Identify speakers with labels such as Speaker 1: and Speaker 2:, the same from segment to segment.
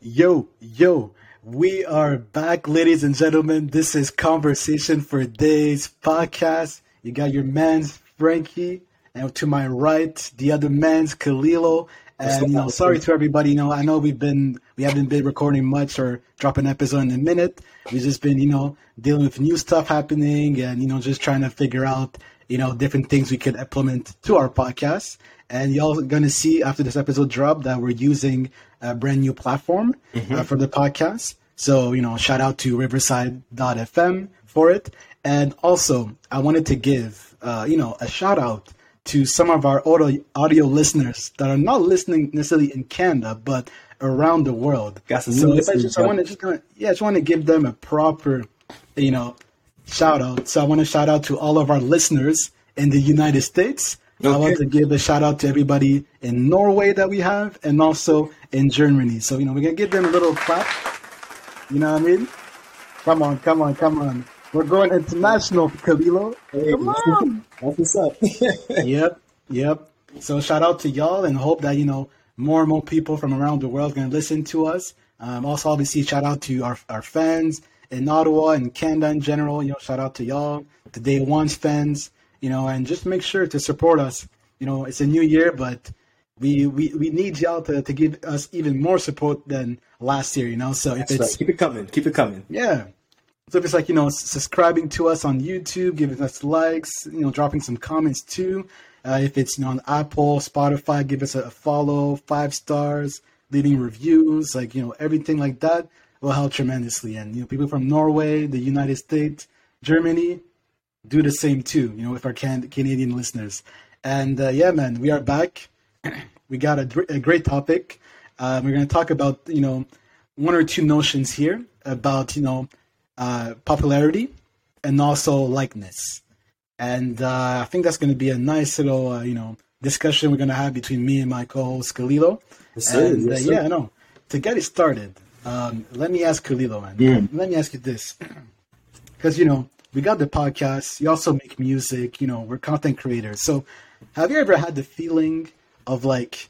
Speaker 1: yo, yo. We are back, ladies and gentlemen. This is Conversation for Days podcast. You got your man's Frankie, and to my right, the other man's Kalilo. And you know, sorry to everybody. You know, I know we've been we haven't been recording much or dropping an episode in a minute. We've just been, you know, dealing with new stuff happening and you know just trying to figure out you know different things we could implement to our podcast. And y'all gonna see after this episode drop that we're using a brand new platform uh, for the podcast. So you know, shout out to Riverside.fm for it. And also, I wanted to give uh, you know a shout out to some of our audio audio listeners that are not listening necessarily in Canada, but around the world. So I just I want to just gonna yeah, I just want to give them a proper, you know, shout out. So I want to shout out to all of our listeners in the United States. I want to give a shout out to everybody in Norway that we have, and also in Germany. So you know, we're gonna give them a little clap. You know what I mean? Come on, come on, come on. We're going international, Kalilo.
Speaker 2: Hey,
Speaker 1: Come on.
Speaker 2: that's what's up.
Speaker 1: Yep, yep. So shout out to y'all and hope that, you know, more and more people from around the world are going to listen to us. Um, also, obviously, shout out to our, our fans in Ottawa and Canada in general. You know, shout out to y'all, the Day One's fans, you know, and just make sure to support us. You know, it's a new year, but we we, we need y'all to, to give us even more support than last year, you know? So if
Speaker 2: That's
Speaker 1: it's
Speaker 2: right. Keep it coming. Keep it coming.
Speaker 1: yeah. So if it's like, you know, subscribing to us on YouTube, giving us likes, you know, dropping some comments too. Uh, if it's, you know, on Apple, Spotify, give us a, a follow, five stars, leaving reviews, like, you know, everything like that will help tremendously. And, you know, people from Norway, the United States, Germany, do the same too, you know, with our can- Canadian listeners. And uh, yeah, man, we are back. we got a, dr- a great topic. Uh, we're going to talk about, you know, one or two notions here about, you know, uh, popularity and also likeness. And uh, I think that's going to be a nice little, uh, you know, discussion we're going to have between me and my co-host Kalilo.
Speaker 2: Yes,
Speaker 1: and
Speaker 2: Yes,
Speaker 1: uh,
Speaker 2: sir.
Speaker 1: yeah, no. To get it started, um, let me ask Kalilo, man. Let me ask you this, because you know we got the podcast. You also make music. You know, we're content creators. So, have you ever had the feeling of like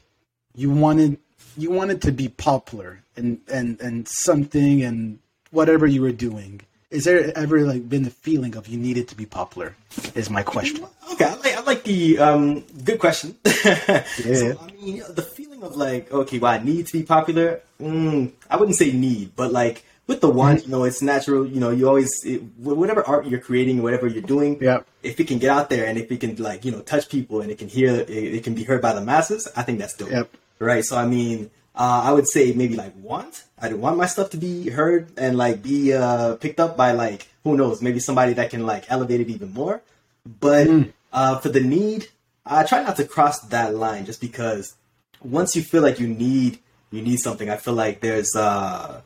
Speaker 1: you wanted you wanted to be popular and and and something and whatever you were doing? Is there ever like been the feeling of you needed to be popular? Is my question.
Speaker 2: Okay, I like, I like the um, good question.
Speaker 1: Yeah.
Speaker 2: So, I mean, the feeling of like, okay, well, I need to be popular. Mm, I wouldn't say need, but like with the one, you know, it's natural. You know, you always it, whatever art you're creating, whatever you're doing,
Speaker 1: Yeah.
Speaker 2: if it can get out there and if it can like you know touch people and it can hear, it, it can be heard by the masses. I think that's dope.
Speaker 1: Yep.
Speaker 2: Right. So I mean, uh, I would say maybe like want. I want my stuff to be heard and like be uh, picked up by like who knows, maybe somebody that can like elevate it even more. But uh, for the need, I try not to cross that line just because once you feel like you need you need something, I feel like there's uh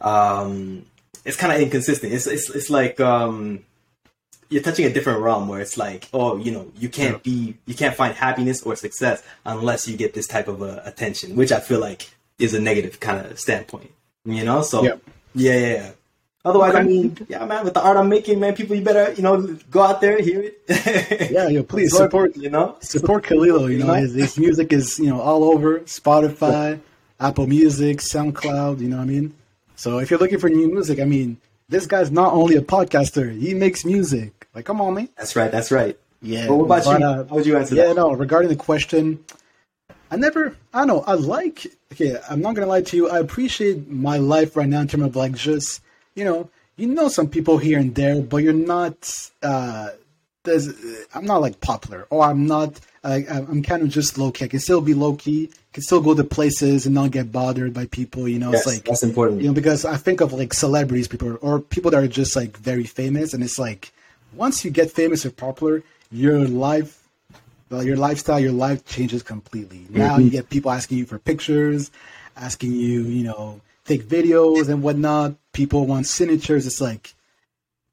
Speaker 2: um it's kind of inconsistent. It's it's it's like um you're touching a different realm where it's like, oh, you know, you can't be you can't find happiness or success unless you get this type of uh, attention, which I feel like is a negative kind of standpoint. You know, so yeah, yeah, yeah. Otherwise, I mean, yeah, man, with the art I'm making, man, people, you better, you know, go out there and hear it.
Speaker 1: Yeah, yo, please
Speaker 2: Absorb
Speaker 1: support
Speaker 2: you know.
Speaker 1: support Kalilo. You know, his, his music is you know all over Spotify, Apple Music, SoundCloud. You know what I mean? So if you're looking for new music, I mean, this guy's not only a podcaster; he makes music. Like, come on, man.
Speaker 2: That's right. That's right.
Speaker 1: Yeah.
Speaker 2: Well, what about
Speaker 1: but,
Speaker 2: you?
Speaker 1: uh,
Speaker 2: How would you answer that?
Speaker 1: yeah,
Speaker 2: that?
Speaker 1: no. Regarding the question, I never. I don't know. I like. Okay, I'm not gonna lie to you. I appreciate my life right now in terms of like just you know you know some people here and there, but you're not. uh there's, I'm not like popular, or I'm not. I, I'm kind of just low key. I can still be low key. Can still go to places and not get bothered by people. You know,
Speaker 2: Yes,
Speaker 1: it's like
Speaker 2: that's important.
Speaker 1: you know because I think of like celebrities, people or people that are just like very famous, and it's like once you get famous or popular, your life, well, your lifestyle, your life changes completely. Now
Speaker 2: Mm-hmm.
Speaker 1: you get people asking you for pictures, asking you, you know, take videos and whatnot. People want signatures. It's like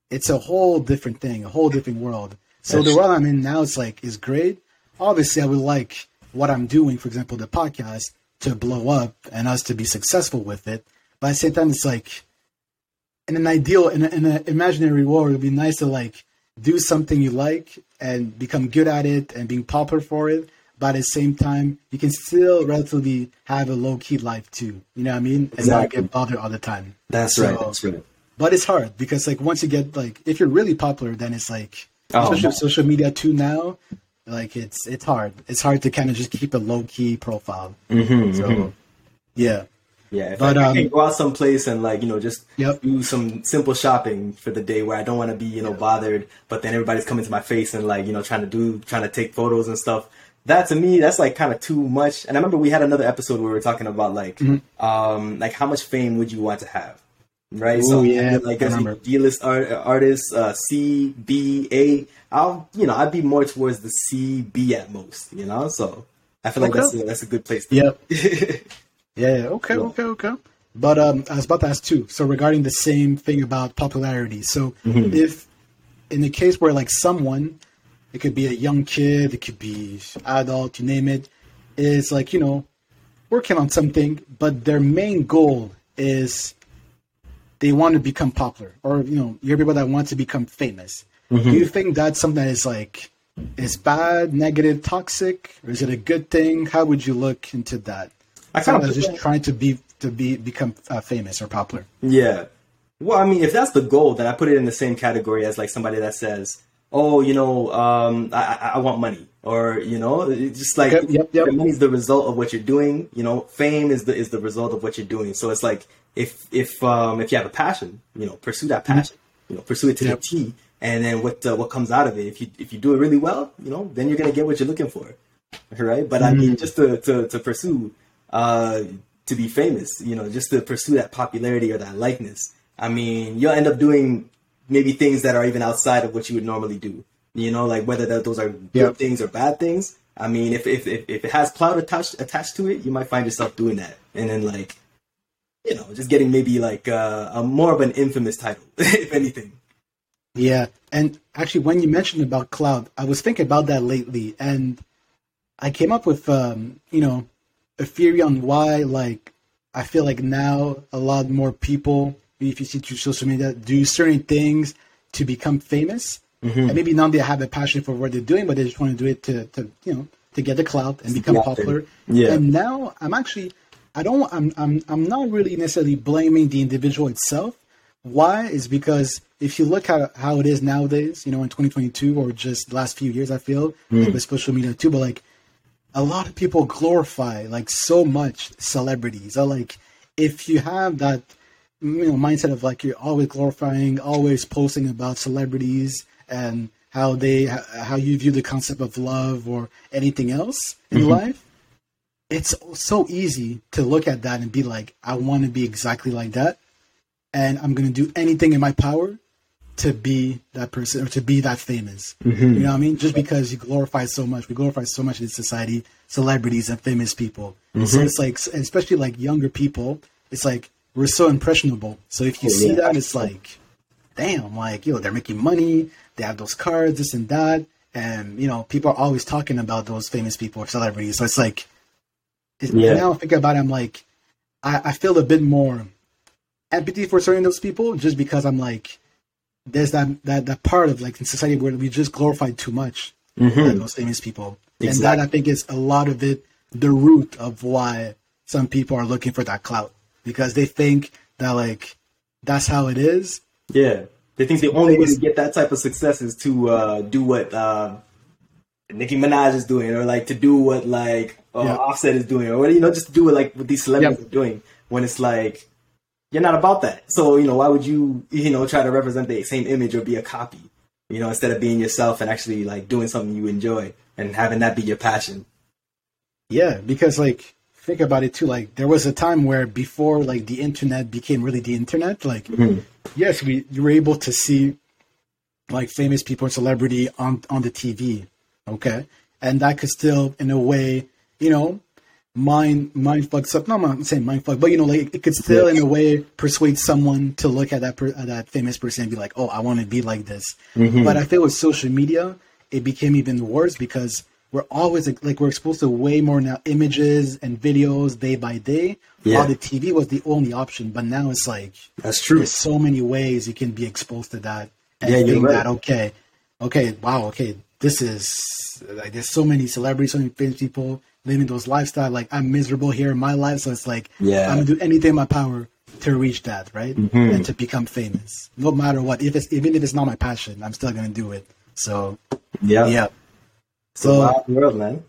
Speaker 1: it's a whole different thing, a whole different world. So
Speaker 2: That's-
Speaker 1: the world I'm in now is like is great. Obviously, I would like what I'm doing, for example, the podcast, to blow up and us to be successful with it. But at the same time, it's like in an ideal, in, a, in an imaginary world, it'd be nice to like do something you like and become good at it and being popular for it. but at the same time, you can still relatively have a low key life too. You know what I mean? And
Speaker 2: Exactly.
Speaker 1: not get bothered all the time.
Speaker 2: That's
Speaker 1: So-
Speaker 2: right. That's right.
Speaker 1: But it's hard because like once you get like if you're really popular, then it's like
Speaker 2: Oh,
Speaker 1: especially with social media too now. Like it's it's hard. It's hard to kind of just keep a low key profile.
Speaker 2: Mm-hmm,
Speaker 1: So yeah,
Speaker 2: Yeah, if
Speaker 1: But,
Speaker 2: I, I
Speaker 1: um,
Speaker 2: can go out someplace and like you know just
Speaker 1: Yep.
Speaker 2: do some simple shopping for the day where I don't want to be you know bothered, but then everybody's coming to my face and like you know trying to do trying to take photos and stuff. That to me, that's like kind of too much. And I remember we had another episode where we were talking about like
Speaker 1: Mm-hmm.
Speaker 2: um like how much fame would you want to have, right?
Speaker 1: Ooh, yeah,
Speaker 2: like as a
Speaker 1: remember.
Speaker 2: D-list art, artist, uh, C, B, A. I'll you know I'd be more towards the C, B at most, you know. So I feel like
Speaker 1: Okay.
Speaker 2: that's a, that's a good place. To
Speaker 1: Yep.
Speaker 2: be.
Speaker 1: yeah, yeah. Okay, okay, okay. But um, I was about to ask too. So regarding the same thing about popularity. So if in the case where like someone, it could be a young kid, it could be adult, you name it, is like you know working on something, but their main goal is they want to become popular, or you know, you hear people that want to become famous. Do you think that's something that is like is bad, negative, toxic, or is it a good thing? How would you look into that?
Speaker 2: I
Speaker 1: Someone
Speaker 2: kinda
Speaker 1: just
Speaker 2: that-
Speaker 1: trying to be to be become uh, famous or popular.
Speaker 2: Yeah. Well, I mean, if that's the goal, then I put it in the same category as like somebody that says, "Oh, you know, um, I, I want money," or you know, it's just like
Speaker 1: Yep, yep, yep.
Speaker 2: the money is the result of what you're doing. You know, fame is the is the result of what you're doing. So it's like if if um, if you have a passion, you know, pursue that passion. You know, pursue it to
Speaker 1: Mm-hmm. Yep.
Speaker 2: the T, and then what uh, what comes out of it. If you if you do it really well, you know, then you're gonna get what you're looking for, right? But I
Speaker 1: Mm-hmm.
Speaker 2: mean, just to to to pursue uh, to be famous, you know, just to pursue that popularity or that likeness. I mean, you'll end up doing maybe things that are even outside of what you would normally do. You know, like whether that, those are good
Speaker 1: Yep.
Speaker 2: things or bad things. I mean, if, if if if it has clout attached attached to it, you might find yourself doing that, and then like, you know, just getting maybe like uh, a more of an infamous title, if anything.
Speaker 1: Yeah, and actually, when you mentioned about clout, I was thinking about that lately, and I came up with, um, you know, a theory on why, like, I feel like now a lot more people, if you see through social media, do certain things to become famous, Mm-hmm. and maybe now they have a passion for what they're doing, but they just want to do it to, to you know, to get the clout and become
Speaker 2: there.
Speaker 1: popular.
Speaker 2: Yeah.
Speaker 1: And now I'm actually, I don't, I'm, I'm, I'm not really necessarily blaming the individual itself. Why is because if you look at how it is nowadays, you know, in 2022 or just the last few years, I feel like with social media too, but like a lot of people glorify like so much celebrities. Or like if you have that you know mindset of like you're always glorifying, always posting about celebrities and how they how you view the concept of love or anything else in mm-hmm. life, it's so easy to look at that and be like, I want to be exactly like that, and I'm gonna do anything in my power to be that person or to be that famous. Mm-hmm. You know what I mean? Just because you glorify so much, we glorify so much in society, celebrities and famous people. Mm-hmm. So it's like, especially like younger people, it's like we're so impressionable. So if you
Speaker 2: Oh,
Speaker 1: see
Speaker 2: yeah.
Speaker 1: that, it's like, damn, like yo, they're making money, they have those cards, this and that, and you know, people are always talking about those famous people or celebrities. So it's like,
Speaker 2: Yeah.
Speaker 1: now I think about it, I'm like, I, I feel a bit more empathy for certain of those people just because I'm like, there's that that that part of like in society where we just glorify too much
Speaker 2: Mm-hmm.
Speaker 1: those famous people, and that I think is a lot of it, the root of why some people are looking for that clout because they think that like that's how it is.
Speaker 2: Yeah, they think the only way to get that type of success is to uh, do what uh, Nicki Minaj is doing, or like to do what like uh,
Speaker 1: Yeah.
Speaker 2: Offset is doing, or you know, just do it like what these celebrities
Speaker 1: Yep.
Speaker 2: are doing. When it's like you're not about that, so you know, why would you you know try to represent the same image or be a copy? You know, instead of being yourself and actually like doing something you enjoy and having that be your passion.
Speaker 1: Yeah, because like think about it too. Like there was a time where before like the internet became really the internet. Like mm-hmm. yes, we you were able to see like famous people and celebrity on on the TV. Okay, and that could still in a way you know mind mind fuck up. No, I'm not saying mind fuck, but you know like it could still in a way persuade someone to look at that per, at that famous person and be like, oh, I want to be like this. Mm-hmm. But I feel with social media, it became even worse because we're always like, we're exposed to way more now images and videos day by day.
Speaker 2: Yeah.
Speaker 1: While the TV was the only option, but now it's like
Speaker 2: That's true.
Speaker 1: there's so many ways you can be exposed to that and
Speaker 2: Yeah, you're
Speaker 1: think
Speaker 2: right.
Speaker 1: that okay, okay, wow, okay, this is like there's so many celebrities, so many famous people living those lifestyle. Like I'm miserable here in my life, so it's like
Speaker 2: Yeah.
Speaker 1: I'm gonna do anything in my power to reach that, right?
Speaker 2: Mm-hmm.
Speaker 1: And to become famous, no matter what. If it's even if it's not my passion, I'm still gonna do it. So
Speaker 2: Yeah.
Speaker 1: yeah. So
Speaker 2: wild world, man.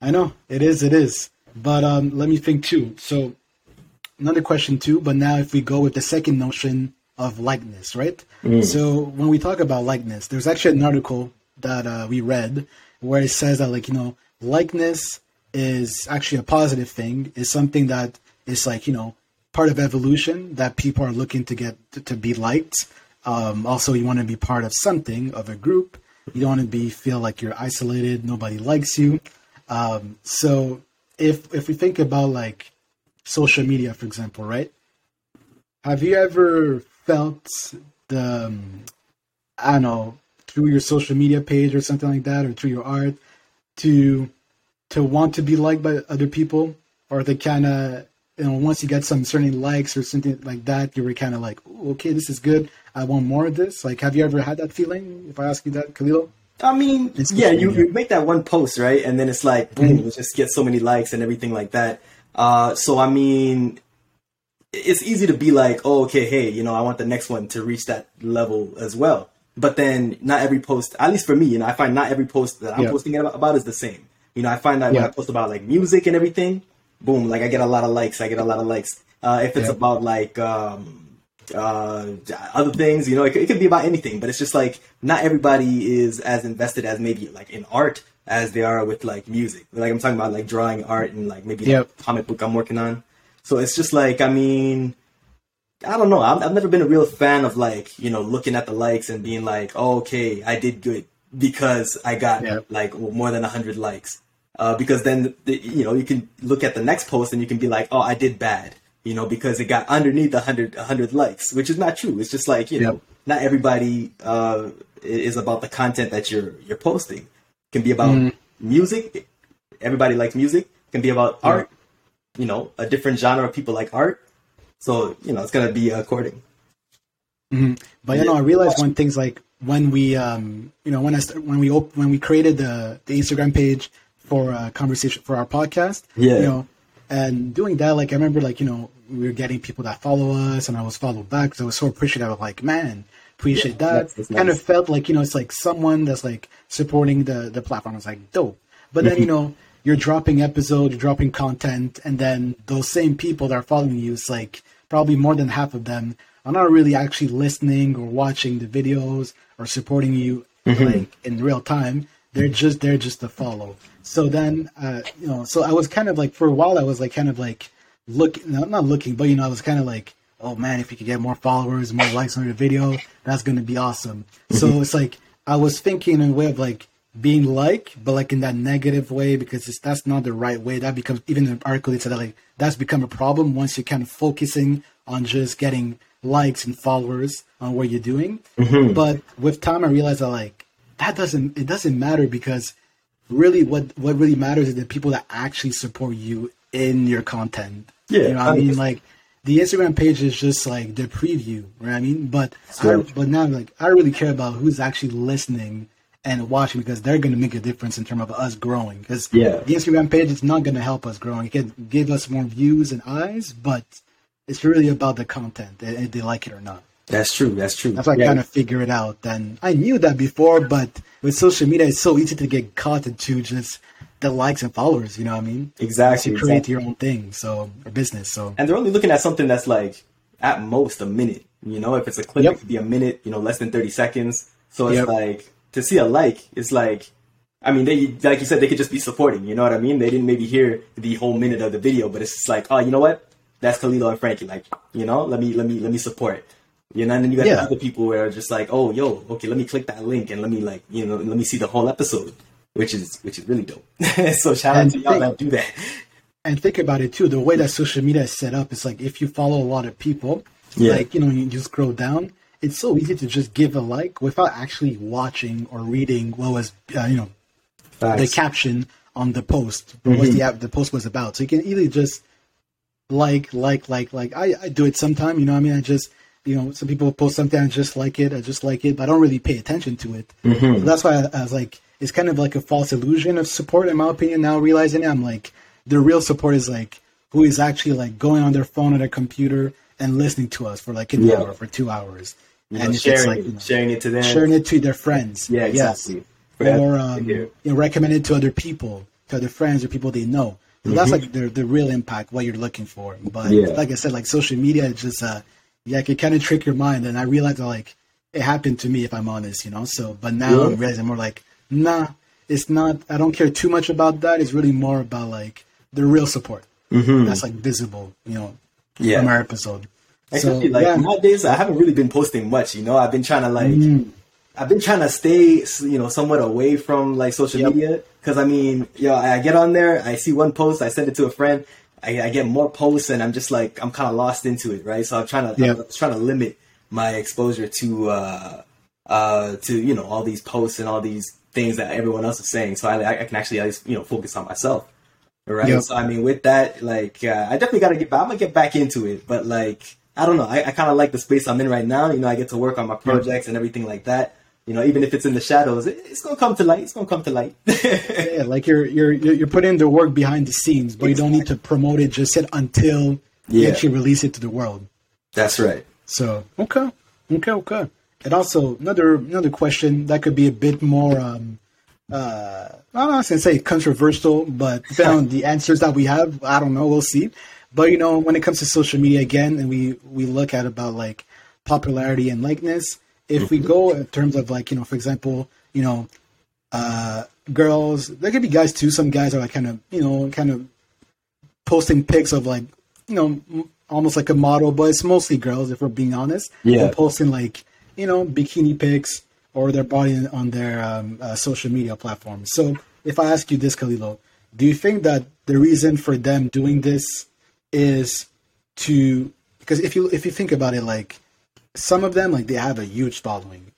Speaker 1: I know it is, it is. But um, let me think too. So another question too. But now if we go with the second notion of likeness, right? So when we talk about likeness, there's actually an article that uh, we read where it says that like you know likeness is actually a positive thing. Is something that is like you know part of evolution that people are looking to get to, to be liked. Um, also, you want to be part of something of a group. You don't want to be feel like you're isolated. Nobody likes you. Um, so if if we think about like social media, for example, right? Have you ever felt the um, I don't know through your social media page or something like that, or through your art, to to want to be liked by other people, or the kind of you know once you get some certain likes or something like that, you were kind of like, okay, this is good. I want more of this. Like, have you ever had that feeling? If I ask you that, Khalilo?
Speaker 2: I mean,
Speaker 1: It's
Speaker 2: yeah, you, you make that one post, right? And then it's like, boom, it just gets so many likes and everything like that. Uh, so, I mean, it's easy to be like, oh, okay, hey, you know, I want the next one to reach that level as well. But then not every post, at least for me, you know, I find not every post that I'm
Speaker 1: Yeah.
Speaker 2: posting about, about is the same. You know, I find that when I post about like music and everything, boom, like I get a lot of likes. I get a lot of likes. Uh, if it's
Speaker 1: Yeah.
Speaker 2: about like, um, uh, other things, you know, it could, it could be about anything, but it's just like not everybody is as invested as maybe like in art as they are with like music. Like I'm talking about like drawing art and like maybe
Speaker 1: Yep.
Speaker 2: like, comic book I'm working on. So it's just like, I mean, I don't know. I've, I've never been a real fan of like, you know, looking at the likes and being like, oh, okay, I did good because I got
Speaker 1: Yeah.
Speaker 2: like more than 100 likes. Uh, because then, the, you know, you can look at the next post and you can be like, oh, I did bad, you know, because it got underneath 100, 100 likes, which is not true. It's just like, you know, not everybody uh, is about the content that you're you're posting. It can be about
Speaker 1: Mm.
Speaker 2: music. Everybody likes music. It can be about art. You know, a different genre of people like art. So you know, it's gonna be according.
Speaker 1: But you know, I realized when things like when we, um, you know, when I st- when we op- when we created the the Instagram page for uh, conversation for our podcast,
Speaker 2: Yeah.
Speaker 1: you know, and doing that, like I remember, like you know, we were getting people that follow us, and I was followed back, so I was so appreciative. of like, man, appreciate
Speaker 2: Yeah,
Speaker 1: that.
Speaker 2: that's- that's
Speaker 1: kind
Speaker 2: nice.
Speaker 1: of felt like you know, it's like someone that's like supporting the the platform. I was like, dope. But then you know, you're dropping episodes, you're dropping content, and then those same people that are following you, it's like probably more than half of them are not really actually listening or watching the videos or supporting you like in real time. They're just they're just to follow. So then, uh, you know, so I was kind of like for a while, I was like kind of like look, no, not looking, but you know, I was kind of like, oh man, if you could get more followers, more likes on your video, that's gonna be awesome. So mm-hmm. it's like I was thinking in a way of like being like, but like in that negative way because it's, that's not the right way. That becomes even in the article it said that like that's become a problem once you're kind of focusing on just getting likes and followers on what you're doing. Mm-hmm. But with time, I realized that like that doesn't it doesn't matter because really what what really matters is the people that actually support you in your content.
Speaker 2: Yeah,
Speaker 1: you know what I mean like the Instagram page is just like the preview, right? I mean, but I, but now like I really care about who's actually listening and watching because they're going to make a difference in terms of us growing. Because
Speaker 2: Yeah.
Speaker 1: the Instagram page is not going to help us growing. It can give us more views and eyes, but it's really about the content if they like it or not.
Speaker 2: That's true. That's true.
Speaker 1: That's why I
Speaker 2: Yeah.
Speaker 1: kind of figure it out. And I knew that before, but with social media, it's so easy to get caught into just the likes and followers. You know what I mean?
Speaker 2: Exactly,
Speaker 1: To create
Speaker 2: exactly.
Speaker 1: your own thing, so or business. So
Speaker 2: and they're only looking at something that's like at most a minute. You know, if it's a clip,
Speaker 1: Yep.
Speaker 2: it could be a minute. You know, less than thirty seconds. So it's
Speaker 1: Yep.
Speaker 2: like to see a like, it's like, I mean, they like you said, they could just be supporting. You know what I mean? They didn't maybe hear the whole minute of the video, but it's just like, oh, you know what? That's Khalilo and Frankie. Like, you know, let me let me let me support. You know, and then you got
Speaker 1: Yeah.
Speaker 2: the other people where are just like, oh, yo, okay, let me click that link and let me like, you know, let me see the whole episode, which is which is really dope. so shout out
Speaker 1: And
Speaker 2: to y'all
Speaker 1: think-
Speaker 2: that do that.
Speaker 1: and think about it too. The way that social media is set up is like if you follow a lot of people,
Speaker 2: Yeah.
Speaker 1: like you know, you just scroll down. It's so easy to just give a like without actually watching or reading what was uh, you know the caption on the post, or what the app, the post was about. So you can either just like, like, like, like. I, I do it sometime. You know, what I mean, I just you know, some people post something, I just like it, I just like it, but I don't really pay attention to it. So that's why I, I was like, it's kind of like a false illusion of support, in my opinion. Now realizing it, I'm like, the real support is like who is actually like going on their phone or their computer and listening to us for like an
Speaker 2: Yeah.
Speaker 1: hour, for two hours,
Speaker 2: You
Speaker 1: and
Speaker 2: know, sharing,
Speaker 1: it's like
Speaker 2: it,
Speaker 1: you know,
Speaker 2: sharing it to them.
Speaker 1: sharing it to their friends.
Speaker 2: Yeah,
Speaker 1: Yes.
Speaker 2: exactly. That
Speaker 1: Or um, you know, recommend it to other people, to other friends or people they know. So that's like the the real impact, what you're looking for. But
Speaker 2: Mm-hmm. Yeah.
Speaker 1: like I said, like social media is just uh yeah, it can kind of trick your mind. And I realized like it happened to me if I'm honest, you know. So but now
Speaker 2: Yeah.
Speaker 1: I'm realizing more like, nah, it's not I don't care too much about that. It's really more about like the real support. That's like visible, you know,
Speaker 2: Mm-hmm. Yeah.
Speaker 1: from our episode.
Speaker 2: Exactly.
Speaker 1: So,
Speaker 2: like
Speaker 1: yeah.
Speaker 2: nowadays, I haven't really been posting much. You know, I've been trying to like,
Speaker 1: Mm.
Speaker 2: I've been trying to stay, you know, somewhat away from like social
Speaker 1: Yep.
Speaker 2: media. Because I mean, yo, I get on there, I see one post, I send it to a friend, I, I get more posts, and I'm just like, I'm kind of lost into it, right? So I'm trying to,
Speaker 1: Yep.
Speaker 2: I'm trying to limit my exposure to, uh, uh, to you know, all these posts and all these things that everyone else is saying. So I, I can actually at least, you know, focus on myself. Right.
Speaker 1: Yep.
Speaker 2: So I mean, with that, like, uh, I definitely got to get. back. I'm gonna get back into it, but like, I don't know. I, I kind of like the space I'm in right now. You know, I get to work on my projects and everything like that. You know, even if it's in the shadows, it, it's gonna come to light. It's gonna come to light.
Speaker 1: Yeah, like you're you're you're you're putting the work behind the scenes, but you don't need to promote it just yet until you actually release it to the world.
Speaker 2: That's right.
Speaker 1: So okay, okay, okay. And also another another question that could be a bit more um uh I'm not gonna say controversial, but on the answers that we have, I don't know, we'll see. But you know, when it comes to social media again, and we we look at about like popularity and likeness, if we go in terms of like you know, for example, you know, uh girls, there could be guys too. Some guys are like kind of you know kind of posting pics of like you know m- almost like a model, but it's mostly girls if we're being honest.
Speaker 2: Yeah.
Speaker 1: They're posting like you know bikini pics or their body on their um, uh, social media platforms. So if I ask you this, Kalilo, do you think that the reason for them doing this is to because if you if you think about it, like some of them like they have a huge following,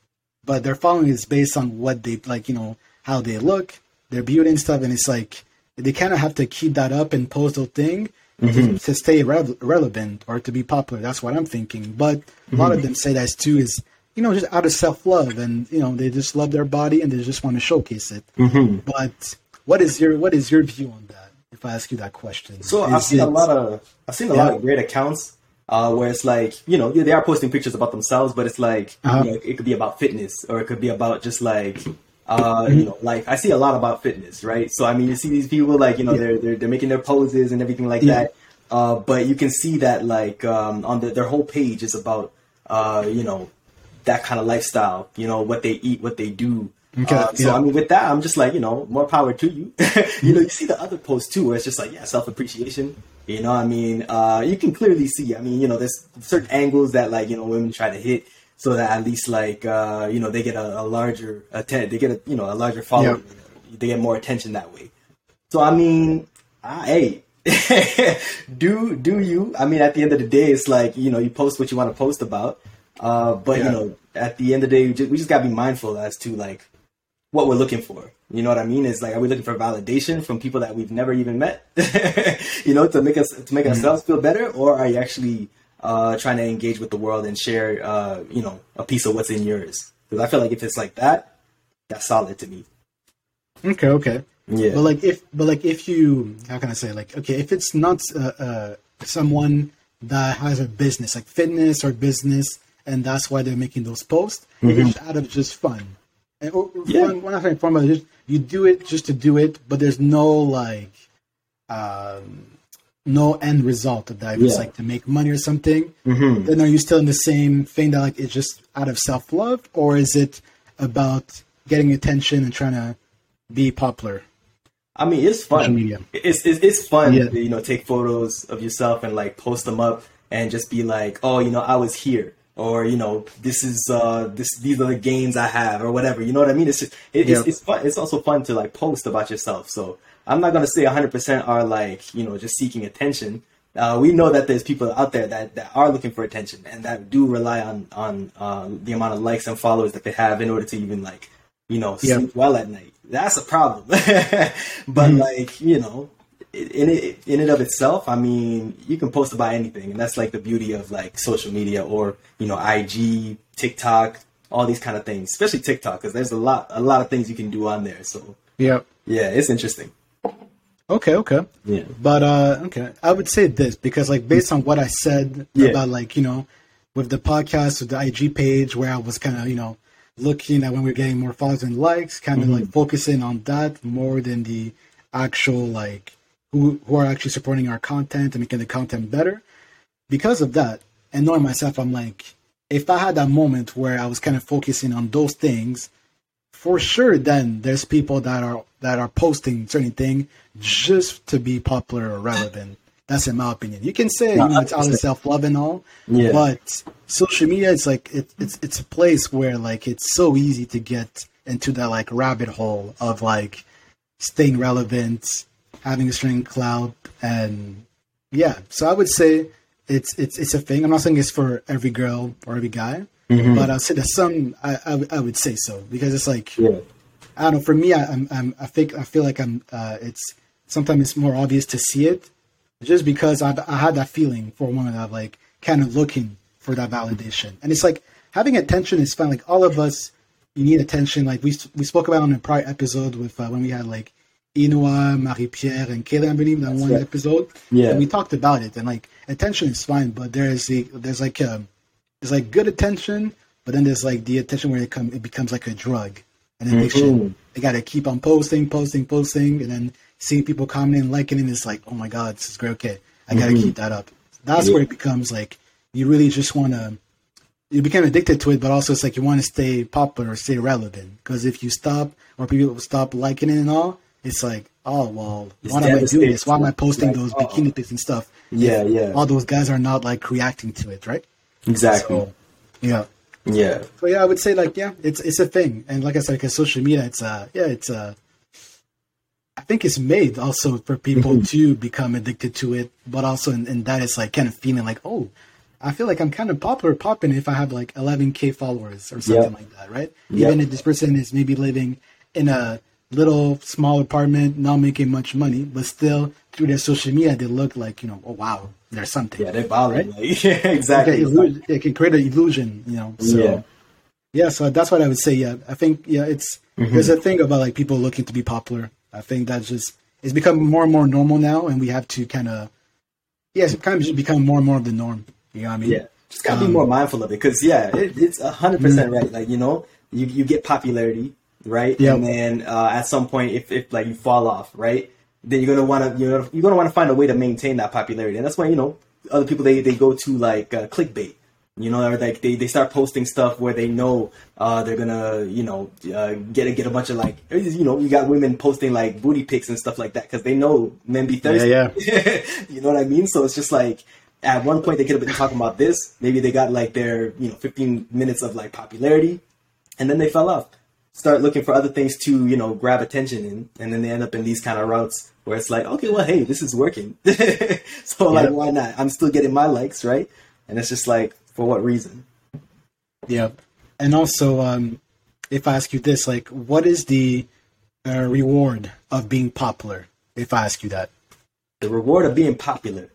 Speaker 1: but their following is based on what they like, you know, how they look, their beauty and stuff, and it's like they kind of have to keep that up and post those thing to, to stay re- relevant or to be popular. That's what I'm thinking. But a lot of them say that too is you know just out of self love and you know they just love their body and they just want to showcase it. But what is your what is your view on that? If I ask you that question,
Speaker 2: So
Speaker 1: Is
Speaker 2: I've seen a lot of I've seen a
Speaker 1: Yeah.
Speaker 2: lot of great accounts uh, where it's like you know they are posting pictures about themselves, but it's like
Speaker 1: Uh-huh.
Speaker 2: you know, it could be about fitness or it could be about just like uh,
Speaker 1: Mm-hmm.
Speaker 2: you know like I see a lot about fitness, right? So I mean you see these people like you know they're, they're they're making their poses and everything like
Speaker 1: Yeah.
Speaker 2: that, uh, but you can see that like um, on the, their whole page is about uh, you know that kind of lifestyle, you know what they eat, what they do.
Speaker 1: Okay,
Speaker 2: Uh, so
Speaker 1: yeah.
Speaker 2: I mean, with that, I'm just like, you know, more power to you. you know, you see the other posts too, where it's just like, yeah, self appreciation. You know, I mean, uh, you can clearly see. I mean, you know, there's certain angles that like you know women try to hit so that at least like uh, you know they get a, a larger atten- they get a you know a larger following. They get more attention that way. So I mean, I, hey, do do you? I mean, at the end of the day, it's like you know you post what you want to post about, uh, but you know at the end of the day, we just, we just gotta be mindful as to like what we're looking for. You know what I mean? Is like, are we looking for validation from people that we've never even met? you know, to make us to make ourselves feel better, or are you actually uh, trying to engage with the world and share, uh, you know, a piece of what's in yours? Because I feel like if it's like that, that's solid to me.
Speaker 1: Okay, okay.
Speaker 2: Yeah.
Speaker 1: But like if but like if you how can I say like okay if it's not uh, uh, someone that has a business like fitness or business and that's why they're making those posts if it's out of just fun and or,
Speaker 2: Mm-hmm. Yeah.
Speaker 1: fun, we're not saying fun but just you do it just to do it but there's no like um no end result of that if it's
Speaker 2: Yeah.
Speaker 1: like to make money or something
Speaker 2: Mhm.
Speaker 1: then are you still in the same thing that like it's just out of self love or is it about getting attention and trying to be popular
Speaker 2: I mean, it's fun.
Speaker 1: Media.
Speaker 2: It's, it's it's fun
Speaker 1: Yeah.
Speaker 2: to you know take photos of yourself and like post them up and just be like, oh, you know, I was here, or you know, this is uh this these are the gains I have, or whatever. You know what I mean? It's just it,
Speaker 1: Yeah.
Speaker 2: it's, it's fun. It's also fun to like post about yourself. So I'm not gonna say 100 percent are like you know just seeking attention. Uh, we know that there's people out there that, that are looking for attention and that do rely on on uh, the amount of likes and followers that they have in order to even like you know
Speaker 1: Yeah.
Speaker 2: sleep well at night. That's a problem. but like you know, in it in and of itself, I mean, you can post about anything, and that's like the beauty of like social media or you know IG, TikTok, all these kind of things, especially TikTok, because there's a lot a lot of things you can do on there. So
Speaker 1: Yeah.
Speaker 2: yeah, it's interesting.
Speaker 1: Okay, okay.
Speaker 2: Yeah.
Speaker 1: But uh okay, I would say this because like based on what I said
Speaker 2: Yeah.
Speaker 1: about like, you know, with the podcast, with the IG page where I was kind of, you know, looking at when we are getting more followers and likes, kind of
Speaker 2: Mm-hmm.
Speaker 1: like focusing on that more than the actual like who who are actually supporting our content and making the content better. Because of that, and knowing myself, I'm like, if I had that moment where I was kind of focusing on those things, for sure then there's people that are that are posting certain thing just to be popular or relevant. That's in my opinion. You can say
Speaker 2: No,
Speaker 1: you know, it's out of self love and all,
Speaker 2: Yeah.
Speaker 1: but social media is like it, it's it's a place where like it's so easy to get into that like rabbit hole of like staying relevant, having a certain clout, and yeah. So I would say it's it's it's a thing. I'm not saying it's for every girl or every guy, but I'll say that some I, I would- I would say so because it's like
Speaker 2: Yeah.
Speaker 1: I don't know. For me, I, I'm, I'm, I think, I feel like I'm. Uh, it's sometimes it's more obvious to see it, just because I, I had that feeling for a moment of like kind of looking for that validation, and it's like having attention is fine. Like all of us, you need attention. Like we we spoke about on a prior episode with uh, when we had like Inoa, Marie Pierre, and Kayla, I believe that one
Speaker 2: right.
Speaker 1: episode.
Speaker 2: Yeah.
Speaker 1: and we talked about it, and like attention is fine, but there's the there's like um there's like good attention, but then there's like the attention where it come it becomes like a drug, an addiction.
Speaker 2: Mhm.
Speaker 1: They gotta keep on posting, posting, posting, and then seeing people commenting, liking it, it is like, oh my god, this is great. Okay, I gotta keep that up. That's
Speaker 2: Yeah.
Speaker 1: where it becomes like you really just want to. You become addicted to it, but also it's like you want to stay popular or stay relevant. Because if you stop or people stop liking it and all, it's like, oh well,
Speaker 2: It's
Speaker 1: why am I doing this? Why am I posting
Speaker 2: Like,
Speaker 1: those
Speaker 2: uh-uh.
Speaker 1: bikini pics and stuff?
Speaker 2: Yeah, yeah.
Speaker 1: All those guys are not like reacting to it, right?
Speaker 2: Exactly.
Speaker 1: So, yeah.
Speaker 2: yeah.
Speaker 1: So yeah, I would say like yeah, it's it's a thing, and like I said, because social media, it's uh yeah, it's uh, I think it's made also for people
Speaker 2: Mm-hmm.
Speaker 1: to become addicted to it, but also in, in that it's like kind of feeling like oh, I feel like I'm kind of popular popping if I have like 11k followers or something
Speaker 2: Yeah.
Speaker 1: like that, right?
Speaker 2: Yeah.
Speaker 1: Even if this person is maybe living in a little small apartment, not making much money, but still through their social media, they look like you know, oh wow, there's something.
Speaker 2: Yeah, they're violent.
Speaker 1: Right?
Speaker 2: Like, yeah, exactly.
Speaker 1: Okay, illu- it can create an illusion, you know. So
Speaker 2: Yeah.
Speaker 1: yeah. so that's what I would say. Yeah, I think yeah, it's
Speaker 2: Mm-hmm.
Speaker 1: there's a thing about like people looking to be popular. I think that's just it's become more and more normal now, and we have to kind of yeah, it's kind of just become more and more of the norm. You know what I mean?
Speaker 2: Yeah, just gotta be
Speaker 1: Um,
Speaker 2: more mindful of it because yeah, it, it's a hundred percent right. Like you know, you you get popularity, right?
Speaker 1: Yep.
Speaker 2: And then uh, at some point, if if like you fall off, right, then you're gonna want to you know you're gonna want to find a way to maintain that popularity, and that's why you know other people they they go to like uh, clickbait. You know, or like they, they start posting stuff where they know uh, they're gonna, you know, uh, get a, get a bunch of like, you know, you got women posting like booty pics and stuff like that because they know men be thirsty.
Speaker 1: Yeah,
Speaker 2: you know what I mean? So it's just like at one point they could have been talking about this. Maybe they got like their you know 15 minutes of like popularity, and then they fell off. Start looking for other things to you know grab attention in, and then they end up in these kind of routes where it's like, okay, well, hey, this is working. so like, why not? I'm still getting my likes, right? And it's just like, for what reason?
Speaker 1: Yeah. And also, um, if I ask you this, like, what is the uh, reward of being popular? If I ask you that.
Speaker 2: The reward of being popular.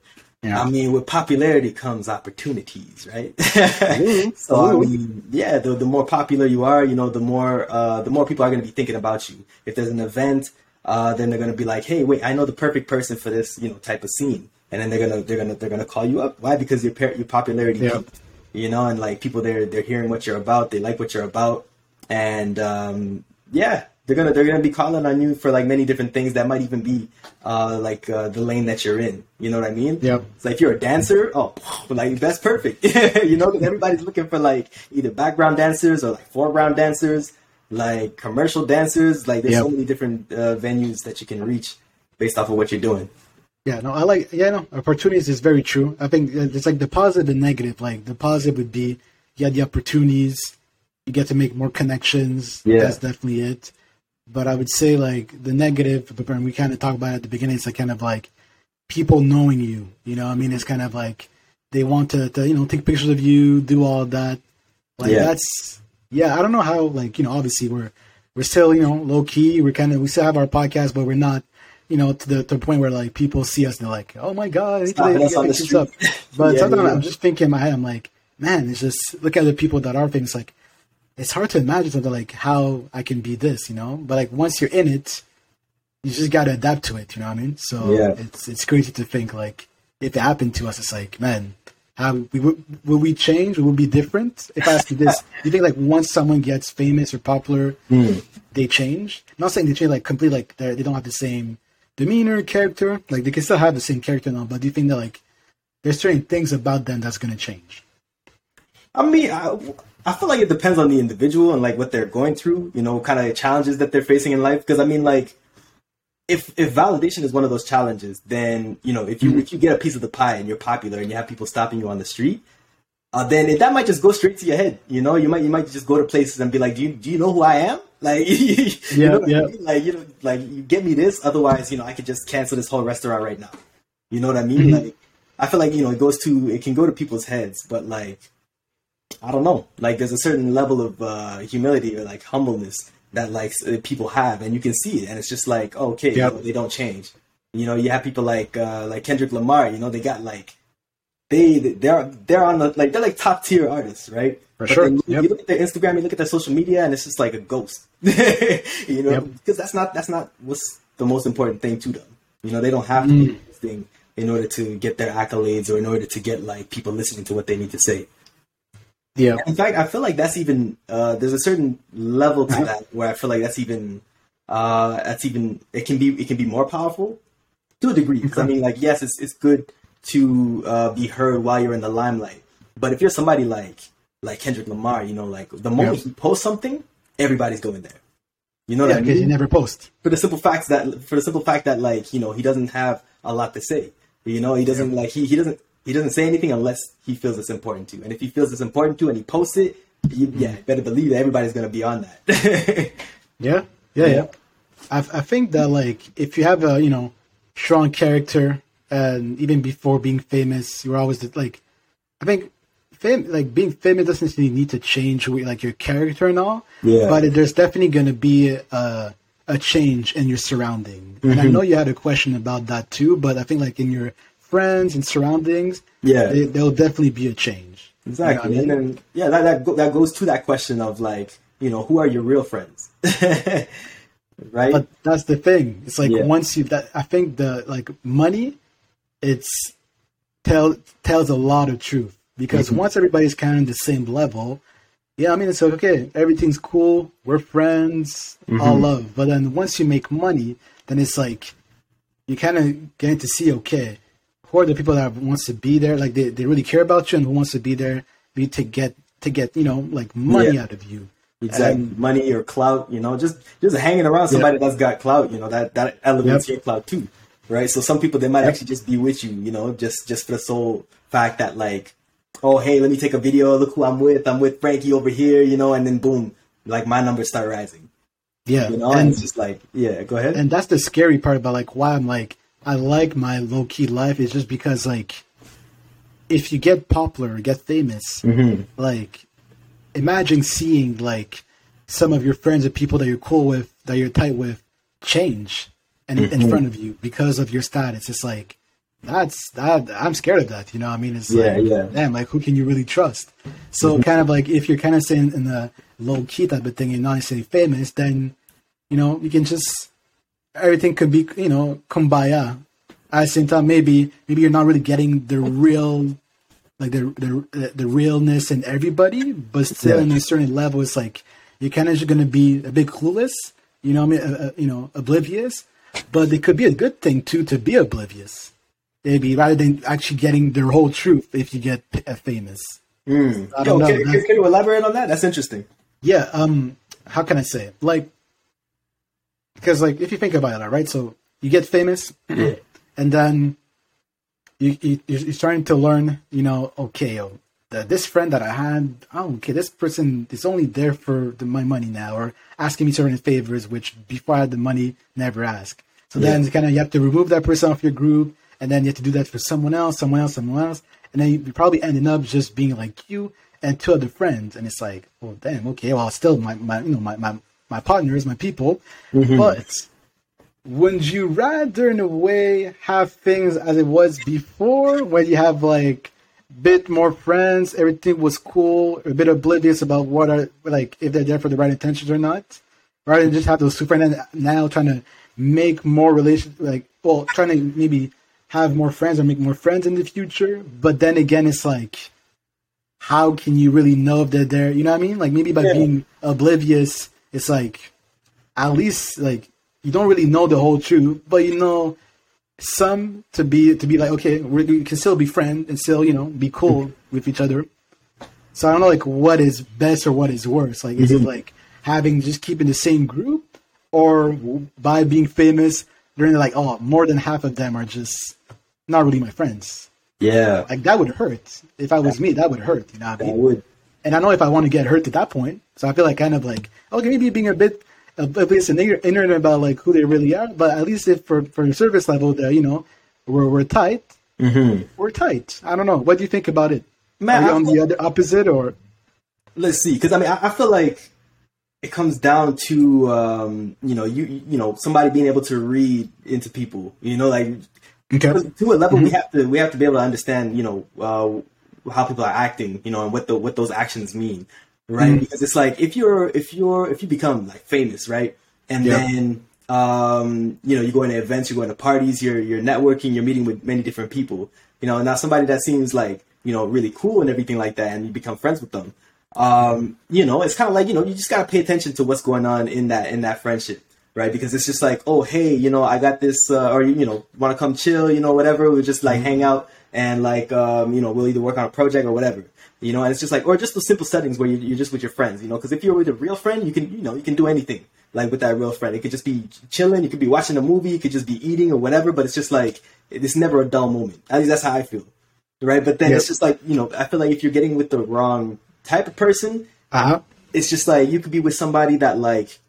Speaker 1: Yeah.
Speaker 2: I mean, with popularity comes opportunities, right? so I mean, yeah, the, the more popular you are, you know, the more uh, the more people are going to be thinking about you. If there's an event, uh, then they're going to be like, "Hey, wait, I know the perfect person for this, you know, type of scene," and then they're gonna they're gonna they're gonna call you up. Why? Because your par- your popularity,
Speaker 1: Yeah.
Speaker 2: peaked, you know, and like people they're they're hearing what you're about, they like what you're about, and um, yeah, they're gonna they're gonna be calling on you for like many different things that might even be uh, like uh, the lane that you're in. You know what I mean?
Speaker 1: Yep.
Speaker 2: It's like if you're a dancer, oh, like that's perfect. you know, 'cause everybody's looking for like either background dancers or like foreground dancers, like commercial dancers. Like there's
Speaker 1: Yep.
Speaker 2: so many different uh, venues that you can reach based off of what you're doing.
Speaker 1: Yeah, no, I like. Yeah, no, opportunities is very true. I think uh, it's like the positive and negative. Like the positive would be you had the opportunities, you get to make more connections.
Speaker 2: Yeah.
Speaker 1: that's definitely it. But I would say like the negative, but we kind of talked about it at the beginning. It's like kind of like people knowing you. You know, I mean, it's kind of like they want to, to you know take pictures of you, do all that. Like
Speaker 2: Yeah.
Speaker 1: that's yeah. I don't know how like you know. Obviously, we're we're still you know low key. We're kind of we still have our podcast, but we're not you know to the to the point where like people see us and they're like, oh my god, they,
Speaker 2: Stopping
Speaker 1: they
Speaker 2: us on the
Speaker 1: this up. But
Speaker 2: Yeah,
Speaker 1: sometimes
Speaker 2: yeah.
Speaker 1: I'm just thinking in my head, I'm like, man, it's just look at the people that are famous. Like it's hard to imagine something like how I can be this, you know. But like once you're in it, you just got to adapt to it. You know what I mean? So
Speaker 2: Yeah.
Speaker 1: it's it's crazy to think like if it happened to us, it's like man, how we will, will we change? Will we be different? If I ask you this, do you think like once someone gets famous or popular, hmm. they change? I'm not saying they change like completely, like they they don't have the same demeanor, character. Like they can still have the same character now, but do you think that like there's certain things about them that's gonna change?
Speaker 2: I mean, I, I feel like it depends on the individual and like what they're going through, you know, kind of challenges that they're facing in life. Because I mean, like, if if validation is one of those challenges, then you know, if you if you get a piece of the pie and you're popular and you have people stopping you on the street, uh, then it, that might just go straight to your head. You know, you might you might just go to places and be like, do you do you know who I am? Like, you
Speaker 1: Yeah,
Speaker 2: know what I mean? like you know, like you get me this, otherwise, you know, I could just cancel this whole restaurant right now. You know what I mean? Like, I feel like you know, it goes to it can go to people's heads, but like. I don't know. Like, there's a certain level of uh, humility or like humbleness that like people have, and you can see it, and it's just like, okay, you know, they don't change. You know, you have people like uh, like Kendrick Lamar. You know, they got like they they're they're on the like they're like top tier artists, right?
Speaker 1: For
Speaker 2: But
Speaker 1: sure.
Speaker 2: then you,
Speaker 1: Yep.
Speaker 2: you look at their Instagram, you look at their social media, and it's just like a ghost. you know,
Speaker 1: Yep.
Speaker 2: because that's not that's not what's the most important thing to them. You know, they don't have to
Speaker 1: Mm.
Speaker 2: do this thing in order to get their accolades or in order to get like people listening to what they need to say.
Speaker 1: Yeah,
Speaker 2: In fact, I feel like that's even uh, there's a certain level to
Speaker 1: Uh-huh.
Speaker 2: that where I feel like that's even uh, that's even it can be it can be more powerful to a degree. I mean, like yes, it's it's good to uh, be heard while you're in the limelight, but if you're somebody like like Kendrick Lamar, you know, like the moment
Speaker 1: Yeah.
Speaker 2: he posts something, everybody's going there. You know
Speaker 1: yeah,
Speaker 2: what I
Speaker 1: because you never post.
Speaker 2: for the simple facts that for the simple fact that like you know he doesn't have a lot to say. You know, he doesn't like he, he doesn't he doesn't say anything unless he feels it's important to. And if he feels it's important to and he posts it, you, yeah,
Speaker 1: Mm-hmm.
Speaker 2: better believe that everybody's gonna be on that.
Speaker 1: Yeah, yeah,
Speaker 2: Yeah.
Speaker 1: I, I think that like if you have a you know strong character and even before being famous, you're always like, I think fame like being famous doesn't necessarily need to change like your character and all.
Speaker 2: Yeah.
Speaker 1: But there's definitely going to be a a change in your surrounding, and
Speaker 2: Mm-hmm.
Speaker 1: I know you had a question about that too. But I think like in your friends and surroundings,
Speaker 2: Yeah.
Speaker 1: they, there'll definitely be a change.
Speaker 2: exactly.
Speaker 1: You know
Speaker 2: And
Speaker 1: I mean?
Speaker 2: then yeah, that that, go, that goes to that question of like you know who are your real friends, right?
Speaker 1: but that's the thing. It's like
Speaker 2: Yeah.
Speaker 1: once you that I think the like money, it's tell tells a lot of truth because
Speaker 2: Mm-hmm.
Speaker 1: once everybody's kind of the same level, yeah, I mean it's like okay, everything's cool, we're friends,
Speaker 2: Mm-hmm.
Speaker 1: all love. But then once you make money, then it's like you kind of getting to see okay, who are the people that wants to be there, like they, they really care about you and who wants to be there, be to get to get you know like money
Speaker 2: Yeah.
Speaker 1: out of you.
Speaker 2: Exactly,
Speaker 1: And-
Speaker 2: money or clout, you know, just just hanging around somebody that's got clout, you know, that that elevates
Speaker 1: Yep.
Speaker 2: your clout too, right? So some people they might
Speaker 1: Yep.
Speaker 2: actually just be with you, you know, just just for the sole fact that like, oh hey, let me take a video, look who I'm with, I'm with Frankie over here, you know, and then boom, like my numbers start rising,
Speaker 1: Yeah,
Speaker 2: you know, and,
Speaker 1: and
Speaker 2: it's just like, yeah, go ahead.
Speaker 1: and that's the scary part about like why I'm like I like my low key life is just because like if you get popular, get famous,
Speaker 2: Mm-hmm.
Speaker 1: like imagine seeing like some of your friends or people that you're cool with, that you're tight with, change and
Speaker 2: Mm-hmm.
Speaker 1: in front of you because of your status. It's like that's that I'm scared of that. You know, I mean, it's
Speaker 2: Yeah,
Speaker 1: like
Speaker 2: yeah. Mm-hmm.
Speaker 1: damn, like who can you really trust? So kind of like if you're kind of saying in the low key type of thing and not necessarily famous, then you know you can just everything could be you know kumbaya. At the same time, maybe maybe you're not really getting the real like the the the realness in everybody, but still
Speaker 2: Yeah.
Speaker 1: in a certain level, it's like you're kind of just gonna be a bit clueless. You know, I mean, uh, uh, you know, oblivious. But it could be a good thing too to be oblivious, maybe rather than actually getting the whole truth if you get uh, famous. I
Speaker 2: Yo,
Speaker 1: know.
Speaker 2: can, can, can you elaborate on that? That's interesting.
Speaker 1: yeah um how can i say it like because like if you think about it right so you get famous and then you, you you're starting to learn you know okay oh, the, this friend that i had oh okay this person is only there for the, my money now or asking me certain favors which before i had the money never ask so then
Speaker 2: Yeah.
Speaker 1: kind of you have to remove that person off your group and then you have to do that for someone else someone else someone else and then you're probably ending up just being like you and two other friends and it's like well damn okay well still my, my you know my, my my partners my people mm-hmm. but would you rather in a way have things as it was before where you have like a bit more friends, everything was cool, a bit oblivious about what are like if they're there for the right intentions or not, rather than just have those super now trying to make more relations, like well, trying to maybe have more friends or make more friends in the future. But then again, it's like, how can you really know if they're there? You know what I mean? Like maybe by
Speaker 2: Yeah.
Speaker 1: being oblivious, it's like at least like you don't really know the whole truth, but you know some to be to be like okay we can still be friends and still you know be cool mm-hmm. with each other. So i don't know like what is best or what is worse. Like is it mm-hmm. like having just keeping the same group or by being famous learning like oh more than half of them are just not really my friends.
Speaker 2: Yeah,
Speaker 1: like that would hurt. If i was me that would hurt you know I mean?
Speaker 2: would.
Speaker 1: And I know if I want to get hurt to that point, so I feel like kind of like okay, maybe being a bit oblivious and ignorant ignorant about like who they really are, but at least if for for service level, that you know, we're we're tight,
Speaker 2: Mm-hmm.
Speaker 1: we're tight. I don't know. What do you think about it?
Speaker 2: Man,
Speaker 1: Are you
Speaker 2: I
Speaker 1: on
Speaker 2: feel-
Speaker 1: the other opposite or?
Speaker 2: let's see because i mean I, I feel like it comes down to um you know you you know somebody being able to read into people you know like
Speaker 1: Okay.
Speaker 2: to a level we have to we have to be able to understand you know uh, how people are acting you know and what the what those actions mean right because it's like if you're if you're if you become like famous right and
Speaker 1: Yeah.
Speaker 2: then um you know you go into events you're going to parties you're you're networking you're meeting with many different people you know now somebody that seems like you know really cool and everything like that and you become friends with them um you know it's kind of like you know you just got to pay attention to what's going on in that in that friendship right? Because it's just like, oh, hey, you know, I got this, uh, or you know, want to come chill, you know, whatever. We'll just like hang out and like, um, you know, we'll either work on a project or whatever, you know. And it's just like, or just the simple settings where you, you're just with your friends, you know. Because if you're with a real friend, you can, you know, you can do anything like with that real friend. It could just be chilling, you could be watching a movie, you could just be eating or whatever. But it's just like, it's never a dull moment. At least that's how I feel, right? But then
Speaker 1: Yep.
Speaker 2: it's just like, you know, I feel like if you're getting with the wrong type of person,
Speaker 1: Uh-huh.
Speaker 2: it's just like you could be with somebody that like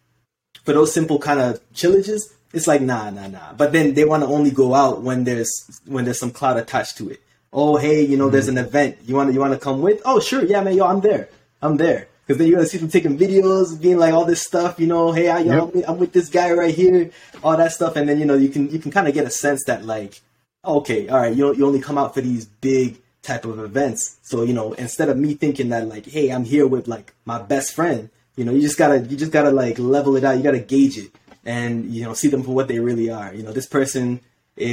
Speaker 2: for those simple kind of chillages it's like nah nah nah. But then they want to only go out when there's when there's some clout attached to it. Oh hey you know there's mm-hmm. an event. You want to you want to come with? Oh sure. Yeah man yo i'm there. I'm there. Because then you're gonna see them taking videos being like all this stuff you know hey I, yo,
Speaker 1: Yep.
Speaker 2: I'm, with, I'm with this guy right here all that stuff. And then you know you can you can kind of get a sense that like okay, all right, you you only come out for these big type of events. So you know, instead of me thinking that like, hey, I'm here with like my best friend, you know, you just gotta you just gotta like level it out. You gotta gauge it and you know see them for what they really are. You know, this person it,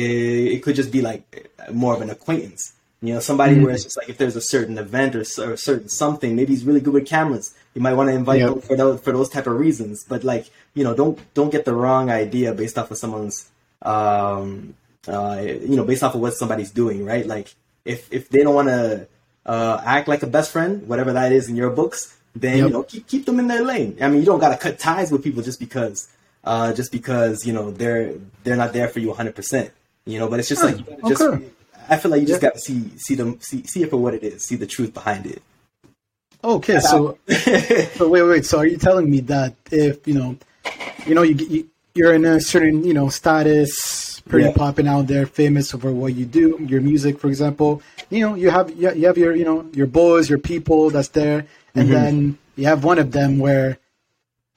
Speaker 2: it could just be like more of an acquaintance. You know, somebody where it's just like if there's a certain event or, or a certain something, maybe he's really good with cameras. You might want to invite
Speaker 1: Yeah.
Speaker 2: them for those for those type of reasons. But like, you know, don't don't get the wrong idea based off of someone's um uh you know based off of what somebody's doing, right? Like if if they don't want to uh act like a best friend, whatever that is in your books, then
Speaker 1: Yep.
Speaker 2: you know keep keep them in their lane. I mean, you don't got to cut ties with people just because uh just because you know they're they're not there for you 100. percent You know, but it's just like you gotta just. I feel like you just
Speaker 1: Yeah.
Speaker 2: got to see see them see see it for what it is, see the truth behind it.
Speaker 1: Okay, so so wait, wait. So are you telling me that if you know, you know, you, you you're in a certain you know status, pretty
Speaker 2: Yeah.
Speaker 1: popping out there, famous for what you do, your music, for example. You know, you have you you have your you know your boys, your people that's there, and then you have one of them where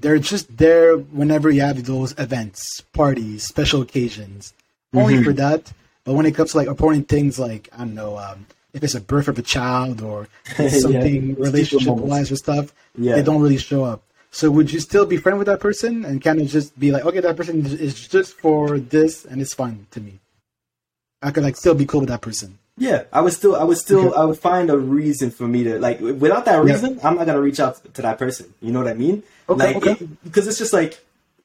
Speaker 1: they're just there whenever you have those events, parties, special occasions, only for that. But when it comes to like important things, like I don't know, um, if it's a birth of a child or something
Speaker 2: it's
Speaker 1: relationship wise or stuff,
Speaker 2: Yeah.
Speaker 1: they don't really show up. So would you still be friend with that person and kind of just be like, okay, that person is just for this and it's fun to me. I could like still be cool with that person.
Speaker 2: Yeah, I would still, I would still,
Speaker 1: Okay.
Speaker 2: I would find a reason for me to like. Without that reason, I'm not gonna reach out to that person. You know what I mean?
Speaker 1: Okay,
Speaker 2: like,
Speaker 1: okay.
Speaker 2: it- because it's just like,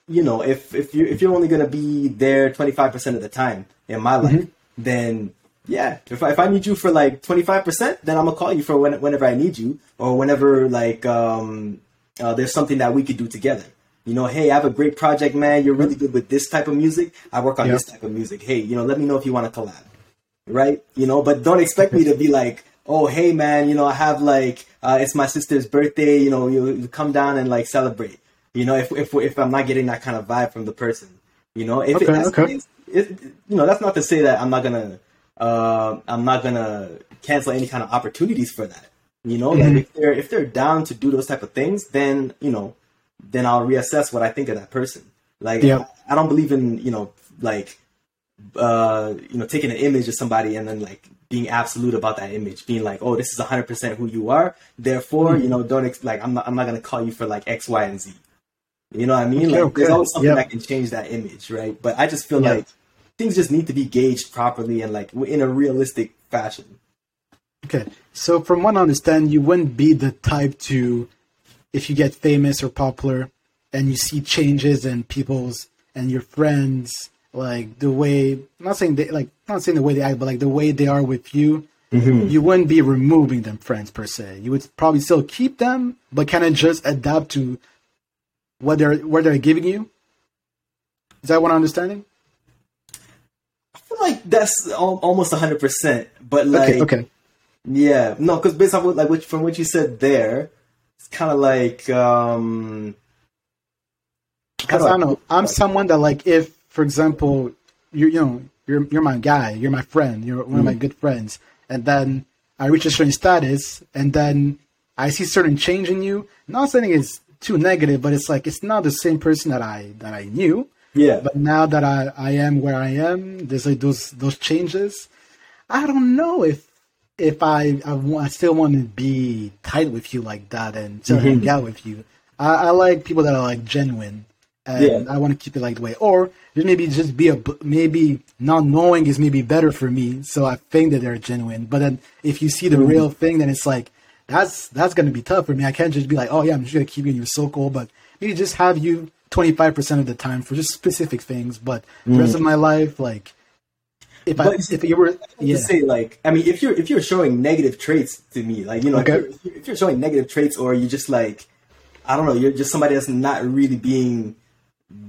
Speaker 2: you know, if if you if you're only gonna be there 25 percent of the time in my life,
Speaker 1: Mm-hmm.
Speaker 2: then yeah, if I, if I need you for like 25 percent, then I'm gonna call you for when, whenever I need you or whenever like um uh, there's something that we could do together. You know, hey, I have a great project, man. You're really good with this type of music. I work on
Speaker 1: Yeah.
Speaker 2: this type of music. Hey, you know, let me know if you want to collab right? You know, but don't expect me to be like, oh, hey, man, you know, I have like, uh, it's my sister's birthday, you know, you, come down and like celebrate. You know, if if if I'm not getting that kind of vibe from the person, you know, if
Speaker 1: Okay,
Speaker 2: it, that's,
Speaker 1: okay.
Speaker 2: it's- it, you know, that's not to say that I'm not gonna, uh, I'm not gonna cancel any kind of opportunities for that. You know,
Speaker 1: Mm-hmm.
Speaker 2: like if they're if they're down to do those type of things, then you know, then I'll reassess what I think of that person. Like,
Speaker 1: Yeah.
Speaker 2: I, I don't believe in you know like uh, you know, taking an image of somebody and then like being absolute about that image, being like, oh, this is 100% who you are. Therefore, mm-hmm. you know, don't ex- like I'm not I'm not gonna call you for like X, Y, and Z. You know what I mean? Okay, like okay. there's always something yep. that can change that image, right? But I just feel yep. like things just need to be gauged properly and like in a realistic fashion.
Speaker 1: Okay, so from what I understand, you wouldn't be the type to, if you get famous or popular, and you see changes in people's and your friends, like the way I'm not saying they like not saying the way they act, but like the way they are with you, mm-hmm. you wouldn't be removing them friends per se. You would probably still keep them, but kind of just adapt to what they're what they're giving you. Is that what I'm understanding?
Speaker 2: I feel like that's almost hundred percent, but like
Speaker 1: okay, okay.
Speaker 2: yeah, no, because based on what like what, from what you said there, it's kind of like um.
Speaker 1: Because I don't know, I'm someone that like if, for example, you you know you're you're my guy, you're my friend, you're one of my mm. good friends, and then I reach a certain status, and then I see certain change in you. Not saying it's too negative, but it's like it's not the same person that I that I knew.
Speaker 2: Yeah.
Speaker 1: But now that I, I am where I am, there's like those those changes. I don't know if if I I, I still want to be tight with you like that and to mm-hmm. hang out with you. I, I, like people that are like genuine, and yeah. I want to keep it like the way. Or maybe just be a maybe not knowing is maybe better for me, so I think that they're genuine. But then if you see the mm-hmm. real thing, then it's like that's that's gonna be tough for me. I can't just be like, oh yeah, I'm just gonna keep you in your circle, but maybe just have you 25 percent of the time for just specific things. But mm. the rest of my life, like if but I if you were
Speaker 2: yeah. say like I mean if you're if you're showing negative traits to me, like you know okay. if, you're, if you're showing negative traits or you just like I don't know, you're just somebody that's not really being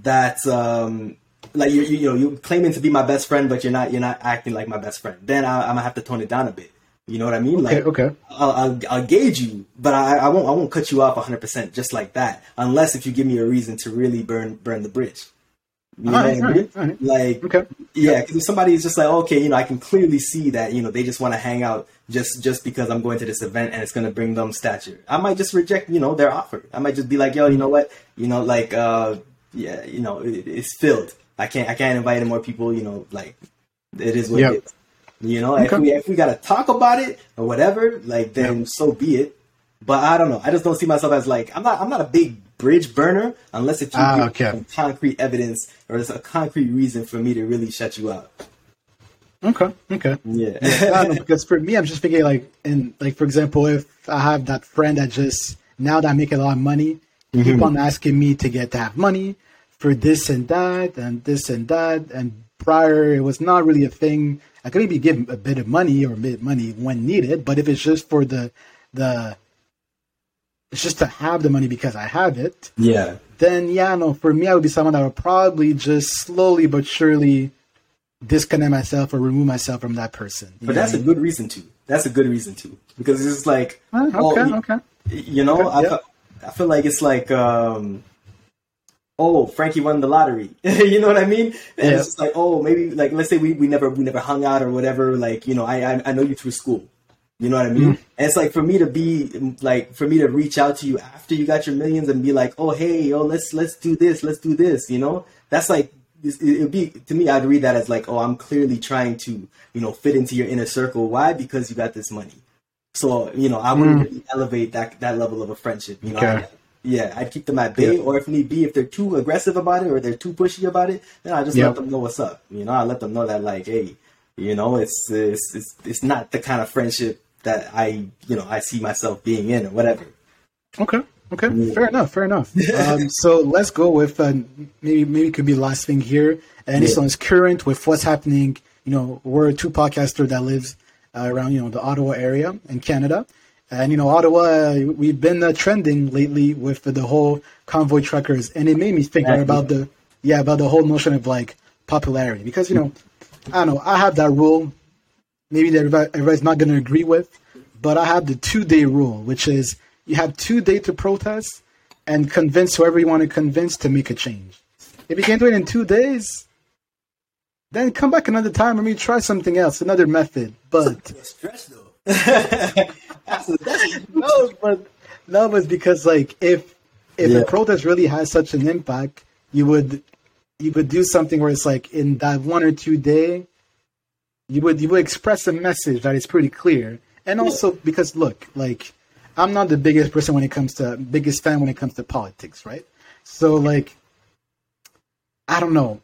Speaker 2: that um like you you know you're claiming to be my best friend, but you're not you're not acting like my best friend. Then I, am gonna have to tone it down a bit. You know what I mean?
Speaker 1: Okay, like, okay.
Speaker 2: I'll, I'll, I'll, gauge you, but I, I won't I won't cut you off 100 percent just like that, unless if you give me a reason to really burn burn the bridge. You know right, what I mean? Right, Like, okay. yeah, because if somebody is just like, okay, you know, I can clearly see that, you know, they just want to hang out just just because I'm going to this event and it's going to bring them stature. I might just reject, you know, their offer. I might just be like, yo, you know what, you know, like, uh, yeah, you know, it, it's filled. I can't I can't invite more people. You know, like it is what yep. it is. You know, okay. if we if we gotta talk about it or whatever, like then yep. so be it. But I don't know. I just don't see myself as like I'm not I'm not a big bridge burner unless you ah, okay. concrete evidence or there's a concrete reason for me to really shut you out.
Speaker 1: Okay. Okay.
Speaker 2: Yeah.
Speaker 1: yeah because for me, I'm just thinking like, and like for example, if I have that friend that just now that I make a lot of money, mm-hmm. keep on asking me to get to have money for this and that and this and that, and prior it was not really a thing I could maybe give a bit of money or a bit of money when needed, but if it's just for the the it's just to have the money because I have it.
Speaker 2: Yeah.
Speaker 1: Then yeah, no, for me I would be someone that would probably just slowly but surely disconnect myself or remove myself from that person.
Speaker 2: But that's a good reason to. That's a good reason to. Because it's like
Speaker 1: uh, okay, well, okay.
Speaker 2: You know, okay, I, yeah. I feel like it's like um oh, Frankie won the lottery. you know what I mean? And yeah. it's just like, oh, maybe like let's say we, we never we never hung out or whatever. Like you know, I I, I know you through school. You know what I mean? Mm-hmm. And it's like for me to be like for me to reach out to you after you got your millions and be like, oh hey, yo, let's let's do this, let's do this. You know, that's like it would be to me. I'd read that as like, oh, I'm clearly trying to you know fit into your inner circle. Why? Because you got this money. So you know, I wouldn't mm. really elevate that that level of a friendship. You know, okay. Yeah, I'd keep them at bay, yeah. or if need be, if they're too aggressive about it or they're too pushy about it, then I just yep. let them know what's up. You know, I let them know that like, hey, you know, it's, it's it's it's not the kind of friendship that I you know I see myself being in or whatever.
Speaker 1: Okay. Okay, yeah. fair enough. Fair enough. um, so let's go with uh, maybe maybe it could be the last thing here, and yeah. this one is current with what's happening. You know, we're a two podcaster that lives around you know the Ottawa area in Canada, and you know, Ottawa, we've been uh, trending lately with the whole convoy truckers, and it made me think exactly. about the yeah about the whole notion of like popularity because you know, I don't know, I have that rule. Maybe that everybody's not going to agree with, but I have the two day rule, which is you have two days to protest and convince whoever you want to convince to make a change. If you can't do it in two days, then come back another time and maybe try something else, another method. But stress though. no, but no, but because like if if yeah. a protest really has such an impact, you would you would do something where it's like in that one or two day, you would you would express a message that is pretty clear, and also because look, like I'm not the biggest person when it comes to biggest fan when it comes to politics, right? So like, I don't know,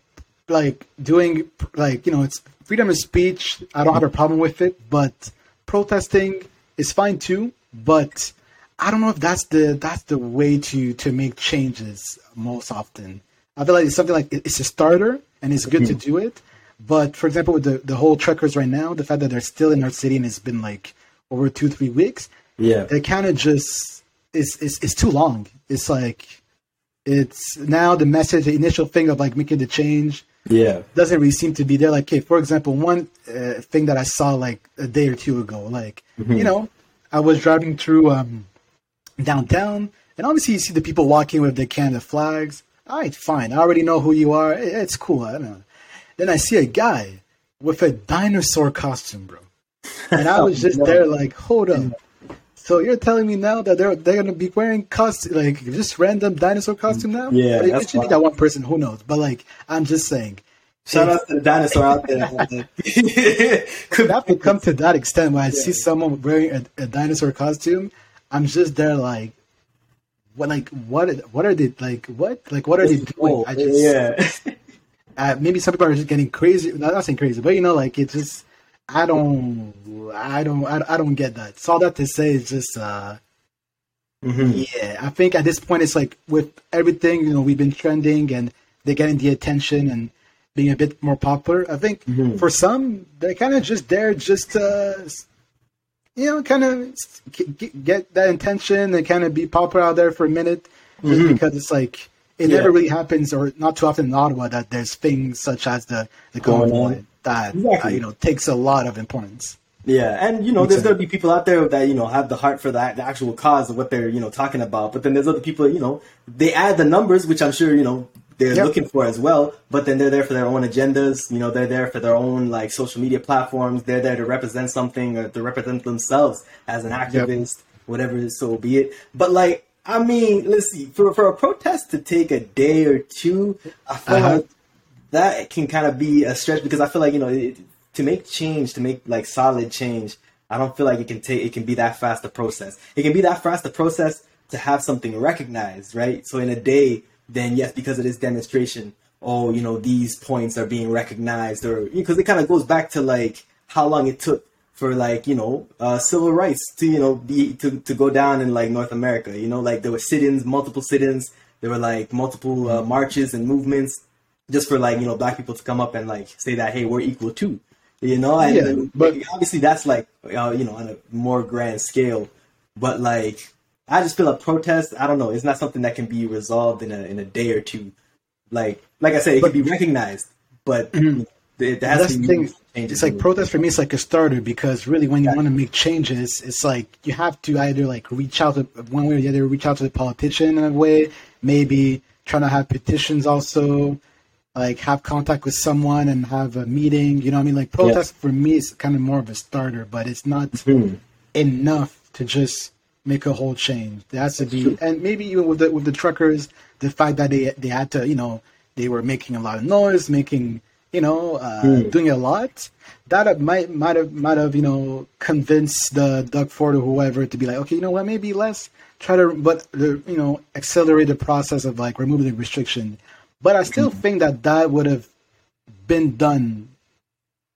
Speaker 1: like doing like you know it's freedom of speech. I don't have a problem with it, but protesting is fine too. But I don't know if that's the that's the way to to make changes most often. I feel like it's something like it's a starter and it's good to mm-hmm. do it. But for example, with the the whole truckers right now, the fact that they're still in our city and it's been like over two three weeks,
Speaker 2: Yeah.
Speaker 1: it kind of just is it's, it's too long. It's like it's now the message, the initial thing of like making the change
Speaker 2: Yeah.
Speaker 1: doesn't really seem to be there. Like, okay, for example, one uh, thing that I saw like a day or two ago, like you know, I was driving through um, downtown, and obviously you see the people walking with their Canada flags. All right, fine. I already know who you are. It's cool. I don't know. Then I see a guy with a dinosaur costume, bro, and I was just there like, hold up. So you're telling me now that they're they're gonna be wearing costume like just random dinosaur costume now?
Speaker 2: Yeah,
Speaker 1: But it
Speaker 2: that's
Speaker 1: could be that one person. Who knows? But like, I'm just saying,
Speaker 2: Shout out to the dinosaur out there.
Speaker 1: could have to come to that extent where I see someone wearing a, a dinosaur costume, I'm just there like, what like what what are they like what like what are they doing? I just
Speaker 2: yeah.
Speaker 1: uh, maybe some people are just getting crazy. Not, not saying crazy, but you know, like it's just I don't I don't I, I don't get that. So all that to say is just uh
Speaker 2: Mhm.
Speaker 1: yeah. I think at this point it's like with everything you know we've been trending and they're getting the attention and being a bit more popular. I think for some they're kind of just there just to you know kind of get that attention and kind of be popular out there for a minute just because it's like it
Speaker 2: Yeah.
Speaker 1: never really happens or not too often in Ottawa that there's things such as the the
Speaker 2: Going
Speaker 1: that uh,
Speaker 2: Exactly.
Speaker 1: you know takes a lot of importance.
Speaker 2: Yeah, and you know, there's gonna be people out there that you know have the heart for that, the actual cause of what they're you know talking about. But then there's other people, you know, they add the numbers, which I'm sure you know they're
Speaker 1: Yep.
Speaker 2: looking for as well. But then they're there for their own agendas. You know, they're there for their own like social media platforms. They're there to represent something or to represent themselves as an activist, whatever so be it. But like, I mean, let's see, for for a protest to take a day or two, I feel
Speaker 1: Uh-huh.
Speaker 2: like that can kind of be a stretch because I feel like you know it, to make change, to make like solid change, I don't feel like it can take it can be that fast a process. It can be that fast a process to have something recognized, right? So in a day, then yes, because of this demonstration, oh, you know, these points are being recognized, or because it kind of goes back to like how long it took for like you know uh, civil rights to you know be to, to go down in like North America. You know, like there were sit-ins, multiple sit-ins. There were like multiple uh, marches and movements just for like you know black people to come up and like say that hey we're equal too you know and,
Speaker 1: Yeah, but-
Speaker 2: obviously that's like uh, you know on a more grand scale but like i just feel a protest i don't know it's not something that can be resolved in a in a day or two like like i said it can be recognized but you know, there, there
Speaker 1: That's the thing. It's like protest for me. It's like a starter because really, when you want to make changes, it's like you have to either like reach out to one way or the other, reach out to the politician in a way. Maybe trying to have petitions also, like have contact with someone and have a meeting. You know, what I mean, like protest for me is kind of more of a starter, but it's not
Speaker 2: Hmm.
Speaker 1: enough to just make a whole change. There has to be, and maybe even with the with the truckers, the fact that they they had to, you know, they were making a lot of noise, making, you know, uh,
Speaker 2: Hmm.
Speaker 1: doing a lot. That might might have might have you know convinced the Doug Ford or whoever to be like, okay, you know what, maybe let's try to, but you know, accelerate the process of like removing the restriction. But I still think that that would have been done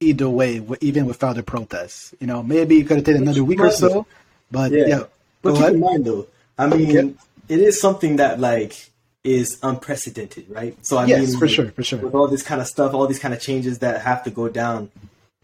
Speaker 1: either way, even without the protests. You know, maybe it could have taken another week or so, but yeah.
Speaker 2: Yeah. But keep in mind though, I mean,
Speaker 1: Yeah.
Speaker 2: it is something that like is unprecedented, right? So I
Speaker 1: Yes,
Speaker 2: mean,
Speaker 1: for sure, for sure.
Speaker 2: With all this kind of stuff, all these kind of changes that have to go down.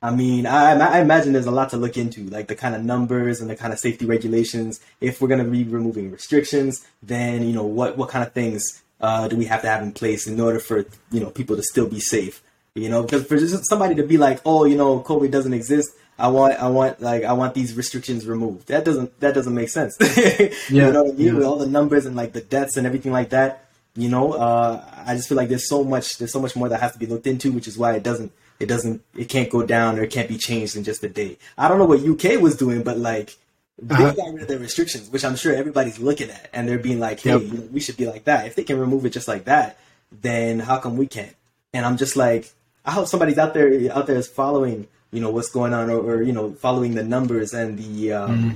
Speaker 2: I mean, I, I imagine there's a lot to look into, like the kind of numbers and the kind of safety regulations. If we're going to be removing restrictions, then you know what what kind of things uh, do we have to have in place in order for you know people to still be safe? You know, because for just somebody to be like, oh, you know, COVID doesn't exist. I want, I want, like, I want these restrictions removed. That doesn't, that doesn't make sense.
Speaker 1: Yeah,
Speaker 2: you know what I mean?
Speaker 1: yeah.
Speaker 2: With all the numbers and like the deaths and everything like that. You know, uh, I just feel like there's so much, there's so much more that has to be looked into, which is why it doesn't, it doesn't, it can't go down or it can't be changed in just a day. I don't know what UK was doing, but like, they
Speaker 1: Uh-huh.
Speaker 2: got rid of their restrictions, which I'm sure everybody's looking at, and they're being like, "Hey,
Speaker 1: Yep.
Speaker 2: we should be like that." If they can remove it just like that, then how come we can't? and I'm just like, I hope somebody's out there out there is following, you know, what's going on, or, or you know, following the numbers and the um, mm-hmm.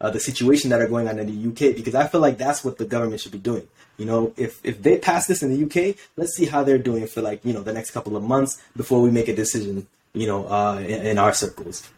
Speaker 2: uh, the situation that are going on in the UK, because I feel like that's what the government should be doing. You know, if if they pass this in the UK, let's see how they're doing for like you know the next couple of months before we make a decision. You know, uh, in, in our circles.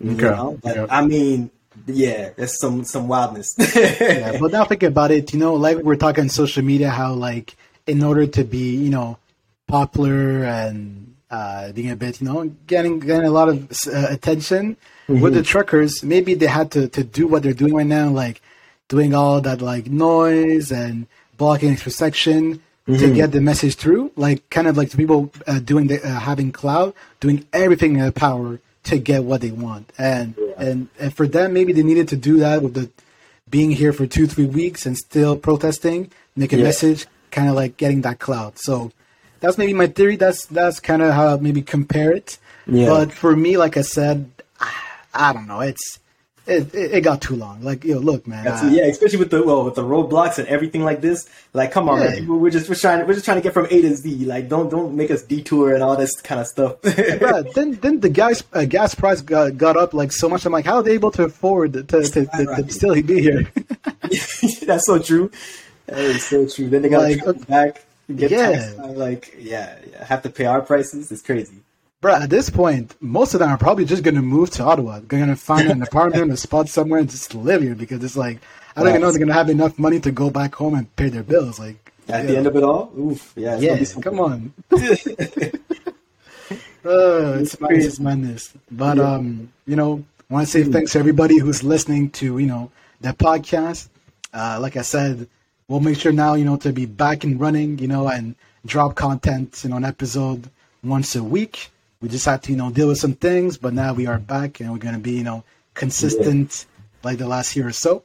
Speaker 2: Okay. You know? But, I mean, yeah, there's some some wildness.
Speaker 1: yeah, but now think about it. You know, like we're talking social media, how like in order to be, you know, popular and uh, being a bit, you know, getting getting a lot of uh, attention mm-hmm. with the truckers, maybe they had to to do what they're doing right now, like doing all that like noise and blocking intersection mm-hmm. to get the message through, like kind of like the people uh, doing the uh, having clout, doing everything in their power to get what they want. And yeah. and and for them, maybe they needed to do that with the being here for two three weeks and still protesting, make a yeah. message, kind of like getting that clout. So that's maybe my theory. That's that's kind of how I maybe compare it. Yeah. But for me, like I said, I don't know. It's it, it, got too long. Like, yo, look, man.
Speaker 2: Uh, yeah, especially with the well, with the roadblocks and everything like this. Like, come on, yeah. man. We're just we're trying we're just trying to get from A to Z. Like, don't don't make us detour and all this kind of stuff.
Speaker 1: yeah, then then the gas uh, gas price got, got up like so much. I'm like, how are they able to afford to to, to, to, to still be here?
Speaker 2: That's so true. That is so true. Then they got like, back. Get yeah. Taxed, like, yeah, yeah, have to pay our prices. It's crazy.
Speaker 1: Bro, at this point, most of them are probably just going to move to Ottawa. They're going to find an apartment, a spot somewhere, and just live here because it's like I don't even know they're going to have enough money to go back home and pay their bills. Like
Speaker 2: at yeah. the end of it all, oof, yeah,
Speaker 1: yeah, come on. oh, it's madness, it's madness. But yeah. um, you know, I want to say thanks to everybody who's listening to you know the podcast. Uh, like I said, we'll make sure now you know to be back and running, you know, and drop content, you know, an episode once a week we just had to, you know, deal with some things, but now we are back and we're going to be, you know, consistent yeah. like the last year or so.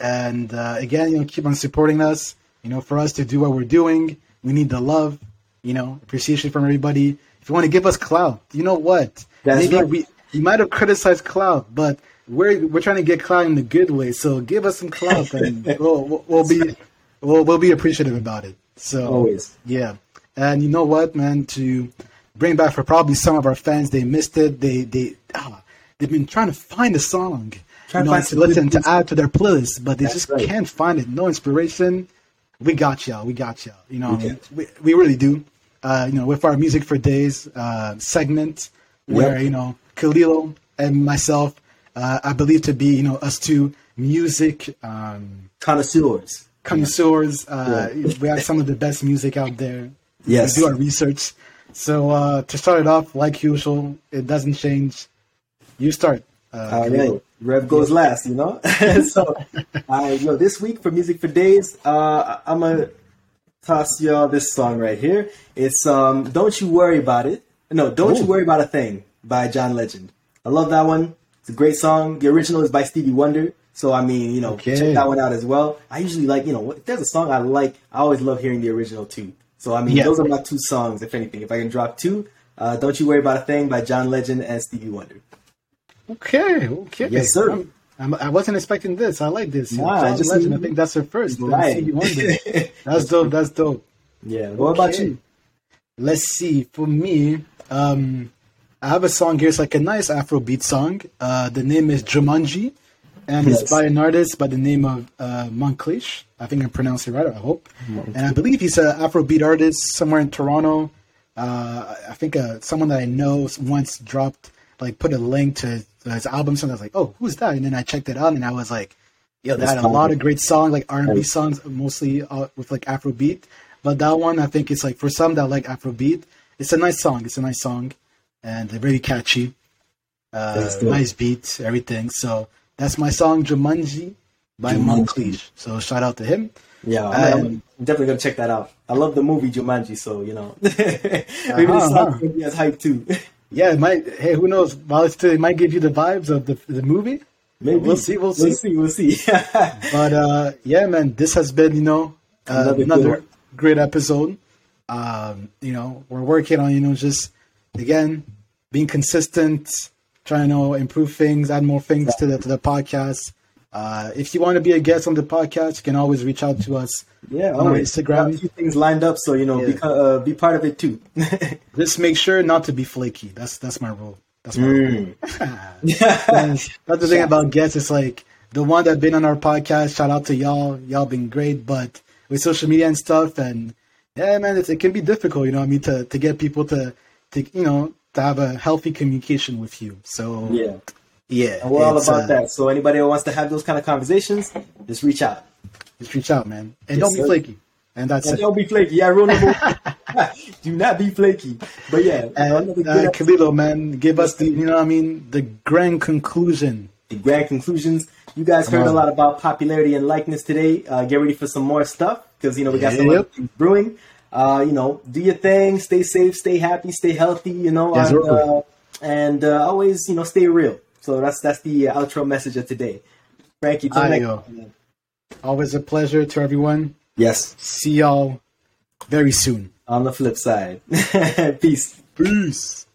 Speaker 1: And uh, again, you know, keep on supporting us. You know, for us to do what we're doing, we need the love, you know, appreciation from everybody. If you want to give us clout, you know what? That's Maybe right. we you might have criticized clout, but we're we're trying to get clout in the good way. So give us some clout, and we'll, we'll be we'll, we'll be appreciative about it. So
Speaker 2: always,
Speaker 1: yeah. And you know what, man? To bring back for probably some of our fans. They missed it. They they oh, they've been trying to find a song, trying you know, to, listen to add to their playlist, but they That's just right. can't find it. No inspiration. We got y'all. We got y'all. You know, okay. we, we really do. Uh, you know, with our music for days uh, segment, where yep. you know Kalilo and myself, uh, I believe to be you know us two music um,
Speaker 2: connoisseurs.
Speaker 1: Connoisseurs. Uh, yeah. We have some of the best music out there.
Speaker 2: Yes.
Speaker 1: We do our research. So uh, to start it off, like usual, it doesn't change. You start.
Speaker 2: Uh, All right. Rev goes last, you know. so, I you know this week for music for days, uh, I'm gonna toss y'all this song right here. It's um, "Don't You Worry About It." No, "Don't Ooh. You Worry About a Thing" by John Legend. I love that one. It's a great song. The original is by Stevie Wonder. So I mean, you know, okay. check that one out as well. I usually like, you know, if there's a song I like, I always love hearing the original too. So I mean, yeah. those are my two songs, if anything. If I can drop two, uh, "Don't You Worry About a Thing" by John Legend and Stevie Wonder.
Speaker 1: Okay, okay,
Speaker 2: yes, sir. I'm,
Speaker 1: I'm, I was not expecting this. I like this. Nah, John just Legend. I think that's her first. Right. Stevie Wonder. that's dope. That's dope.
Speaker 2: Yeah. What okay. about you?
Speaker 1: Let's see. For me, um, I have a song here. It's like a nice Afrobeat song. Uh, the name is Jumanji and yes. it's by an artist by the name of uh. I think I pronounced it right. I hope. And I believe he's an Afrobeat artist somewhere in Toronto. Uh, I think uh, someone that I know once dropped like put a link to his album. So I was like, "Oh, who's that?" And then I checked it out, and I was like, "Yo, they had a lot of great songs, like R and B songs, mostly uh, with like Afrobeat." But that one, I think it's like for some that like Afrobeat, it's a nice song. It's a nice song, and really catchy. Uh, nice beat, everything. So that's my song Jumanji by Monkleysh. So shout out to him.
Speaker 2: Yeah, I'm, I'm, definitely gonna check that out. I love the movie Jumanji, so you know, maybe uh-huh, the song uh-huh. be as hype too.
Speaker 1: yeah, it might. Hey, who knows? While it's still, it might give you the vibes of the the movie. Maybe we'll see. We'll see.
Speaker 2: We'll see. We'll see.
Speaker 1: but uh, yeah, man, this has been you know uh, another, another great episode. Um, you know, we're working on you know just again being consistent, trying to improve things, add more things to the to the podcast. Uh, if you want to be a guest on the podcast, you can always reach out to us.
Speaker 2: Yeah,
Speaker 1: on
Speaker 2: always.
Speaker 1: Instagram.
Speaker 2: We A few things lined up, so you know,
Speaker 1: Yeah.
Speaker 2: be, uh, be part of it too.
Speaker 1: Just make sure not to be flaky. That's that's my rule. That's my rule.
Speaker 2: Mm.
Speaker 1: That's, that's the thing about guests. It's like the one that been on our podcast. Shout out to y'all. Y'all been great, but with social media and stuff, and yeah, man, it's, it can be difficult. You know, I mean, to to get people to to you know to have a healthy communication with you. So
Speaker 2: yeah,
Speaker 1: yeah,
Speaker 2: and we're all about
Speaker 1: uh,
Speaker 2: that. So anybody who wants to have those kind of conversations, just reach out.
Speaker 1: Just reach out, man, and
Speaker 2: Yes,
Speaker 1: don't be
Speaker 2: sir.
Speaker 1: flaky. And that's
Speaker 2: And
Speaker 1: it.
Speaker 2: don't be flaky. Yeah, rule number. Do not be flaky. But yeah,
Speaker 1: And uh. Kalilo, man, give us the you know what I mean the grand conclusion.
Speaker 2: the grand conclusions. You guys heard a lot about popularity and likeness today. Uh, get ready for some more stuff because you know we got some
Speaker 1: Yep.
Speaker 2: things brewing. Uh, you know, do your thing, stay safe, stay happy, stay healthy. You know, and, uh, and uh, always you know stay real. So that's that's the outro message of today. Frankie, till next time.
Speaker 1: Always a pleasure to everyone.
Speaker 2: Yes,
Speaker 1: See y'all very soon.
Speaker 2: on the flip side. Peace.
Speaker 1: Peace.